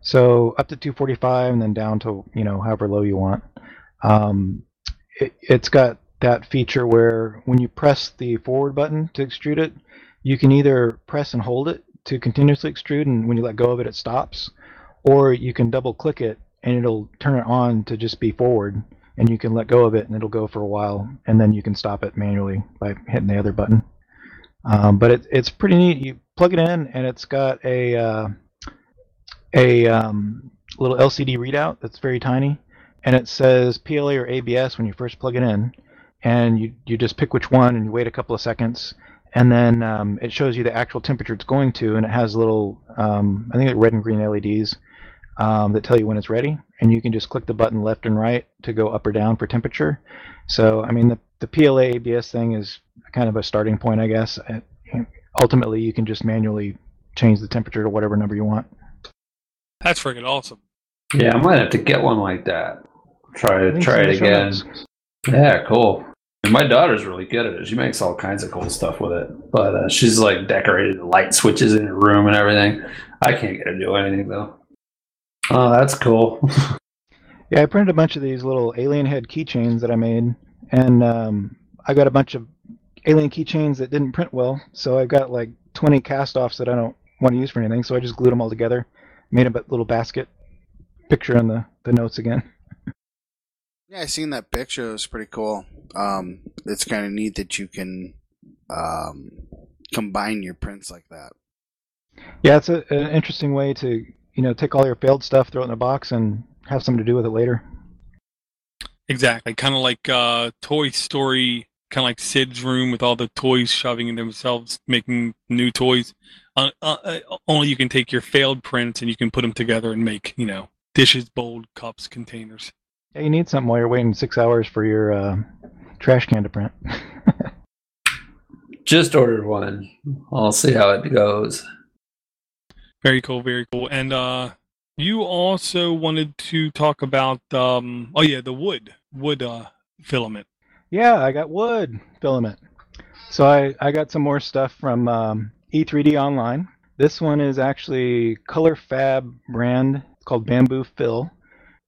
So up to 245 and then down to you know however low you want. Um, it, it's got that feature where when you press the forward button to extrude it, you can either press and hold it to continuously extrude, and when you let go of it, it stops, or you can double click it and it'll turn it on to just be forward, and you can let go of it and it'll go for a while, and then you can stop it manually by hitting the other button. Um, but it, it's pretty neat. You plug it in, and it's got a uh, a um, little LCD readout that's very tiny, and it says PLA or ABS when you first plug it in, and you you just pick which one, and you wait a couple of seconds, and then um, it shows you the actual temperature it's going to, and it has little um, I think red and green LEDs um, that tell you when it's ready, and you can just click the button left and right to go up or down for temperature. So I mean the the PLA ABS thing is kind of a starting point, I guess. Ultimately, you can just manually change the temperature to whatever number you want. That's freaking awesome. Yeah, I might have to get one like that. Try it, try it again. notes. Yeah, cool. And my daughter's really good at it. She makes all kinds of cool stuff with it. But uh, she's like decorated light switches in her room and everything. I can't get her to do anything though. Oh, that's cool. Yeah, I printed a bunch of these little alien head keychains that I made, and um, I got a bunch of alien keychains that didn't print well. So I've got like 20 cast-offs that I don't want to use for anything. So I just glued them all together, made a little basket, picture on the, the notes again. Yeah, I seen that picture. It was pretty cool. Um, it's kind of neat that you can um, combine your prints like that. Yeah, it's a, an interesting way to you know take all your failed stuff, throw it in a box, and have something to do with it later. Exactly. Kind of like uh, Toy Story, kind of like Sid's room with all the toys shoving in themselves, making new toys. Uh, uh, uh, only you can take your failed prints and you can put them together and make, you know, dishes, bowls, cups, containers. Yeah, you need something while you're waiting six hours for your uh, trash can to print. Just ordered one. I'll see how it goes. Very cool, very cool. And uh, you also wanted to talk about, um, oh yeah, the wood, wood uh, filament. Yeah, I got wood filament. So I, I got some more stuff from um, E3D Online. This one is actually ColorFabb brand. It's called Bamboo Fill.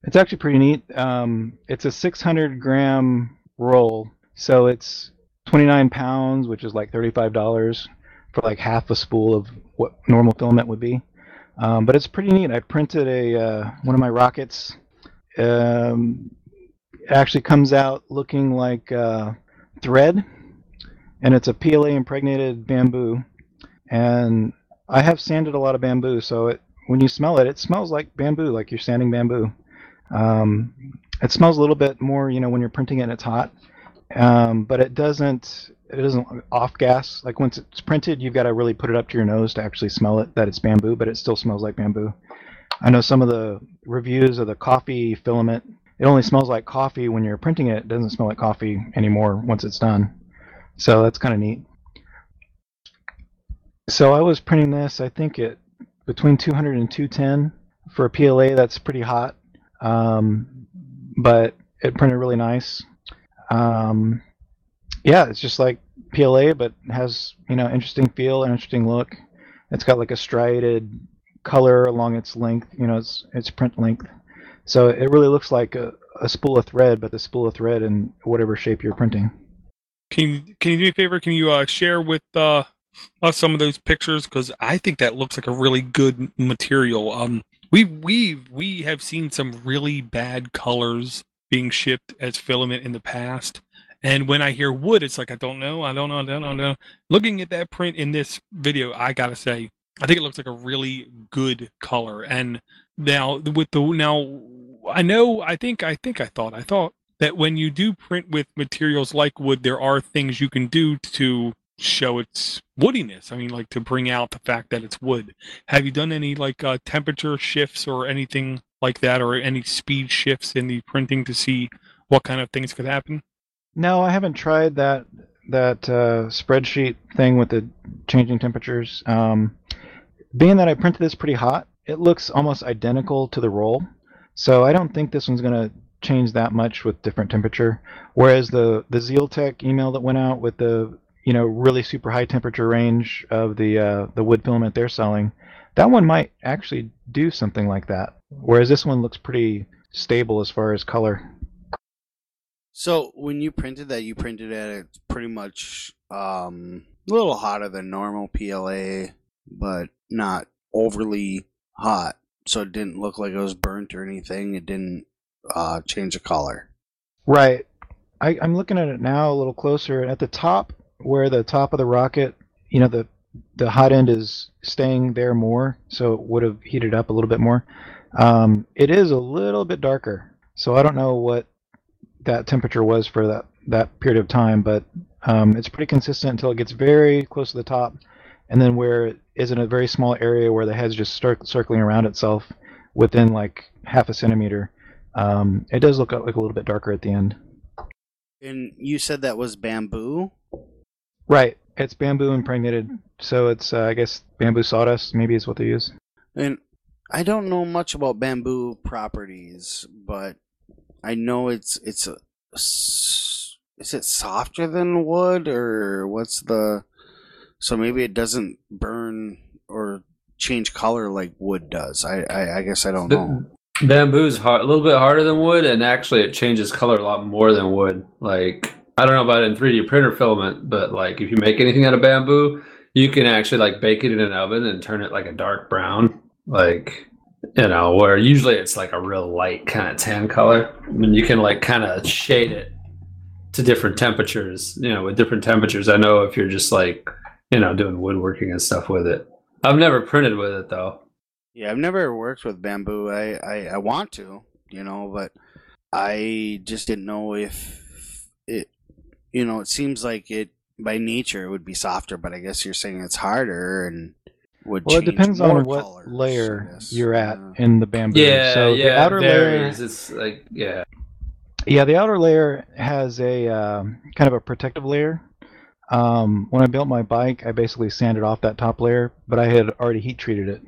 It's actually pretty neat. Um, it's a 600 gram roll, so it's 29 pounds, which is like $35 for like half a spool of what normal filament would be. Um, but it's pretty neat. I printed a uh, one of my rockets. Um, it actually comes out looking like uh, thread, and it's a PLA impregnated bamboo. And I have sanded a lot of bamboo, so it when you smell it, it smells like bamboo, like you're sanding bamboo. Um, it smells a little bit more, you know, when you're printing it and it's hot, um, but it doesn't. It doesn't off gas. Like once it's printed, you've got to really put it up to your nose to actually smell it that it's bamboo, but it still smells like bamboo. I know some of the reviews of the coffee filament. It only smells like coffee when you're printing it. It doesn't smell like coffee anymore once it's done. So that's kind of neat. So I was printing this, I think it between 200 and 210 for a PLA. That's pretty hot, um, but it printed really nice. Um, yeah, it's just like PLA, but has you know interesting feel and interesting look. It's got like a striated color along its length. You know, its its print length. So it really looks like a, a spool of thread, but the spool of thread in whatever shape you're printing. Can you, can you do me a favor? Can you uh, share with uh, some of those pictures? Because I think that looks like a really good material. Um, we we we have seen some really bad colors being shipped as filament in the past. And when I hear wood, it's like I don't know, I don't know, I don't know, I don't know. Looking at that print in this video, I gotta say, I think it looks like a really good color. And now with the now, I know, I think, I think, I thought, I thought that when you do print with materials like wood, there are things you can do to show its woodiness. I mean, like to bring out the fact that it's wood. Have you done any like uh, temperature shifts or anything like that, or any speed shifts in the printing to see what kind of things could happen? No, I haven't tried that that uh, spreadsheet thing with the changing temperatures. Um, being that I printed this pretty hot, it looks almost identical to the roll. So I don't think this one's going to change that much with different temperature. Whereas the the Zyltech email that went out with the you know really super high temperature range of the uh, the wood filament they're selling, That one might actually do something like that. Whereas this one looks pretty stable as far as color. So when you printed that, you printed it at pretty much um, a little hotter than normal PLA, but not overly hot. So it didn't look like it was burnt or anything. It didn't uh, change the color. Right. I, I'm looking at it now a little closer. At the top, where the top of the rocket, you know, the the hot end is staying there more, so it would have heated up a little bit more. Um, it is a little bit darker, so I don't know what that temperature was for that that period of time, but um, it's pretty consistent until it gets very close to the top, and then where it is in a very small area where the head's just start circling around itself within like half a centimeter. Um, it does look like a little bit darker at the end. And you said that was bamboo. Right. It's bamboo impregnated, so it's uh, I guess bamboo sawdust maybe is what they use. And I don't know much about bamboo properties, but I know it's it's a, s- is it softer than wood or what's the so maybe it doesn't burn or change color like wood does. I I, I guess I don't know. Bamboo's hard, a little bit harder than wood, and actually it changes color a lot more than wood. Like I don't know about in 3D printer filament, but like if you make anything out of bamboo, you can actually like bake it in an oven and turn it like a dark brown. Like you know, where usually it's like a real light kind of tan color. I mean, you can like kind of shade it to different temperatures. You know, with different temperatures. I know if you're just like you know doing woodworking and stuff with it. I've never printed with it though. Yeah, I've never worked with bamboo. I, I, I want to, you know, but I just didn't know if you know, it seems like it by nature it would be softer, but I guess you're saying it's harder and would. Well, it depends on what colors, layer you're at Yeah. in the bamboo. Yeah, so yeah. the outer it layer, varies. It's like yeah. yeah, the outer layer has a um, kind of a protective layer. Um, when I built my bike, I basically sanded off that top layer, but I had already heat treated it.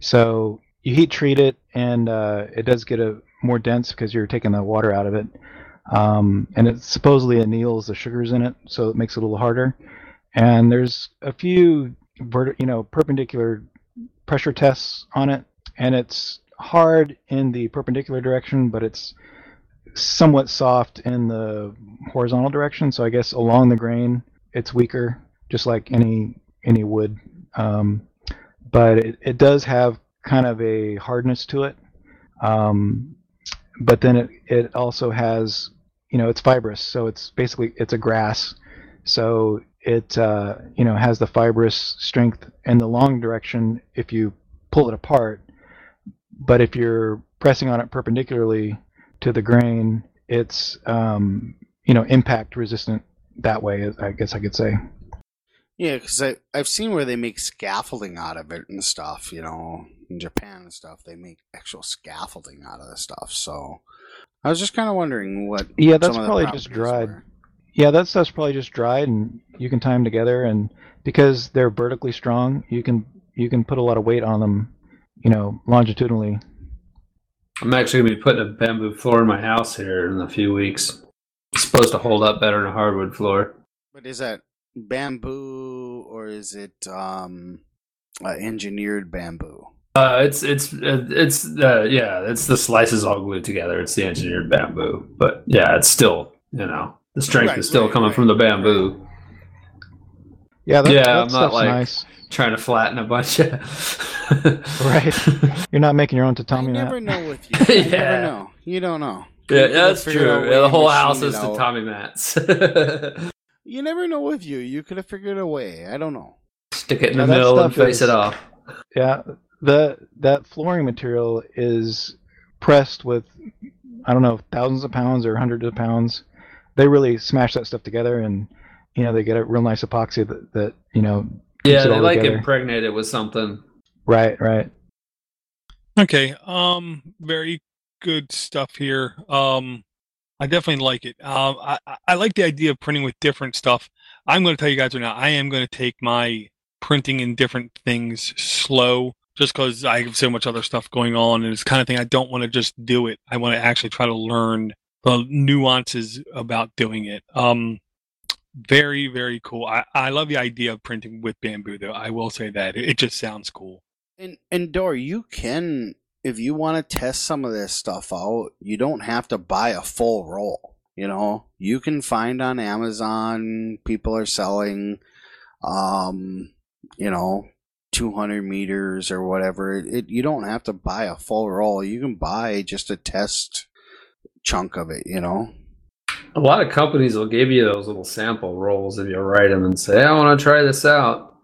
So you heat treat it, and uh, it does get a more dense because you're taking the water out of it. Um, and it supposedly anneals the sugars in it, so it makes it a little harder. And there's a few, vert- you know, perpendicular pressure tests on it, and it's hard in the perpendicular direction, but it's somewhat soft in the horizontal direction. So I guess along the grain, it's weaker, just like any any wood. Um, but it, it does have kind of a hardness to it. Um, but then it, it also has, you know, it's fibrous, so it's basically it's a grass, so it uh, you know has the fibrous strength in the long direction if you pull it apart. But if you're pressing on it perpendicularly to the grain, it's um, you know impact resistant that way. I guess I could say. Yeah, because I I've seen where they make scaffolding out of it and stuff. You know, in Japan and stuff, they make actual scaffolding out of the stuff. So I was just kind of wondering what. Yeah, that's some of the probably just dried. were. Yeah, that stuff's probably just dried, and you can tie them together. And because they're vertically strong, you can you can put a lot of weight on them, you know, longitudinally. I'm actually gonna be putting a bamboo floor in my house here in a few weeks. It's supposed to hold up better than a hardwood floor. But is that bamboo or is it um, uh, engineered bamboo? Uh, it's it's uh, it's uh, yeah, it's the slices all glued together. It's the engineered bamboo, but yeah, it's still you know the strength Right, is still right, coming right, from the bamboo. Yeah, that, Yeah, that I'm not like- nice. Trying to flatten a bunch of Right. You're not making your own I You never mat. know with you. I Yeah. never know. You don't know. Yeah, You could've that's true. out a way Yeah, the whole house is out. tatami mats. You never know with you. You could have figured a way. I don't know. Stick it in Yeah, the that middle and face is- it off. Yeah, the that flooring material is pressed with I don't know thousands of pounds or hundreds of pounds. They really smash that stuff together, and you know they get a real nice epoxy that, that you know Yeah, they all like together. impregnate it with something. Right, right. Okay. Um. Very good stuff here. Um. I definitely like it. Um. I I- I like the idea of printing with different stuff. I'm going to tell you guys right now. I am going to take my printing in different things slow, just because I have so much other stuff going on, and it's kind of thing I don't want to just do it. I want to actually try to learn the nuances about doing it. Um. Very very cool. I I love the idea of printing with bamboo, though. I will say that it, it just sounds cool. And and Dor, you can if you want to test some of this stuff out, you don't have to buy a full roll. You know, you can find on Amazon people are selling, um, you know, 200 meters or whatever. It, it you don't have to buy a full roll. You can buy just a test chunk of it. You know. A lot of companies will give you those little sample rolls if you write them and say, "I want to try this out."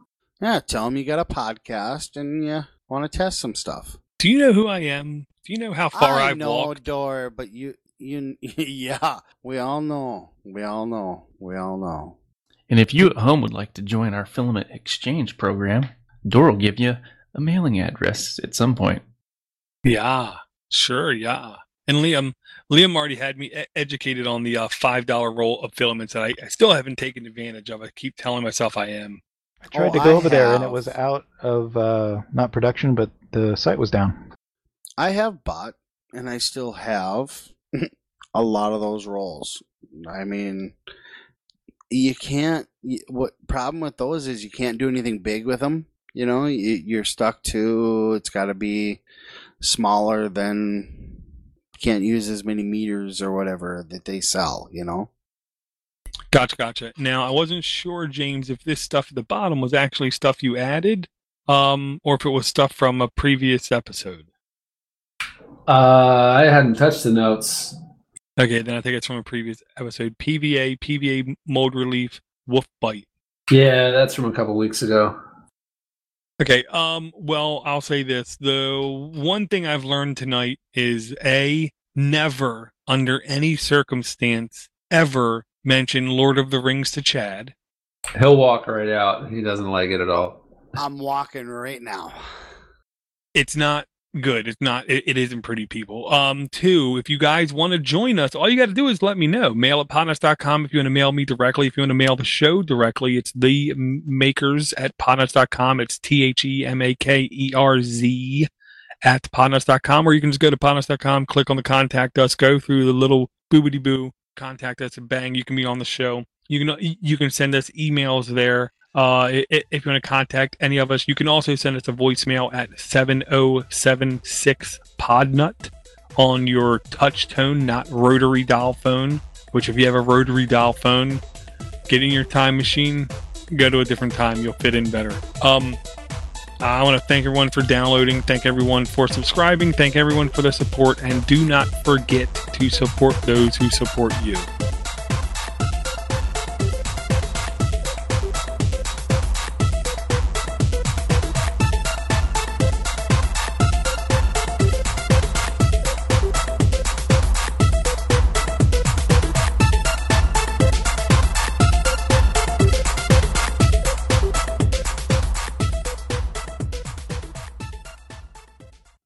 Yeah, tell them you got a podcast and you want to test some stuff. Do you know who I am? Do you know how far I have know, walked? Dor, but you, you, yeah, we all know, we all know, we all know. And if you at home would like to join our filament exchange program, Dor will give you a mailing address at some point. Yeah, sure, yeah. And Liam, Liam already had me e- educated on the uh, five dollar roll of filaments that I, I still haven't taken advantage of. I keep telling myself I am. I tried Oh, to go I over there and it was out of uh, not production, but the site was down. I have bought, and I still have a lot of those rolls. I mean, you can't. What problem with those is you can't do anything big with them. You know, You- you're stuck to. It's got to be smaller than. Can't use as many meters or whatever that they sell. You know. Gotcha, gotcha. Now I wasn't sure, James, if this stuff at the bottom was actually stuff you added, um, or if it was stuff from a previous episode. Uh, I hadn't touched the notes. Okay, then I think it's from a previous episode. PVA, PVA mold relief, wolf bite. Yeah, that's from a couple weeks ago. Okay. Um. Well, I'll say this: the one thing I've learned tonight is a never, under any circumstance, ever mention Lord of the Rings to Chad. He'll walk right out. He doesn't like it at all. I'm walking right now. It's not good. It's not. It, it isn't pretty people. Um. Two, if you guys want to join us, all you got to do is let me know. Mail at podnuts.com if you want to mail me directly. If you want to mail the show directly, it's the makers at podnuts.com. It's T H E M A K E R Z at podnuts.com, or you can just go to podnuts.com, click on the contact us, go through the little boobity boo, contact us, and bang, you can be on the show. You can you can send us emails there. Uh, if you want to contact any of us, you can also send us a voicemail at 7076 Podnut on your touch tone, not rotary dial phone. Which, if you have a rotary dial phone, get in your time machine, go to a different time, you'll fit in better. Um, I want to thank everyone for downloading, thank everyone for subscribing, thank everyone for the support, and do not forget to support those who support you.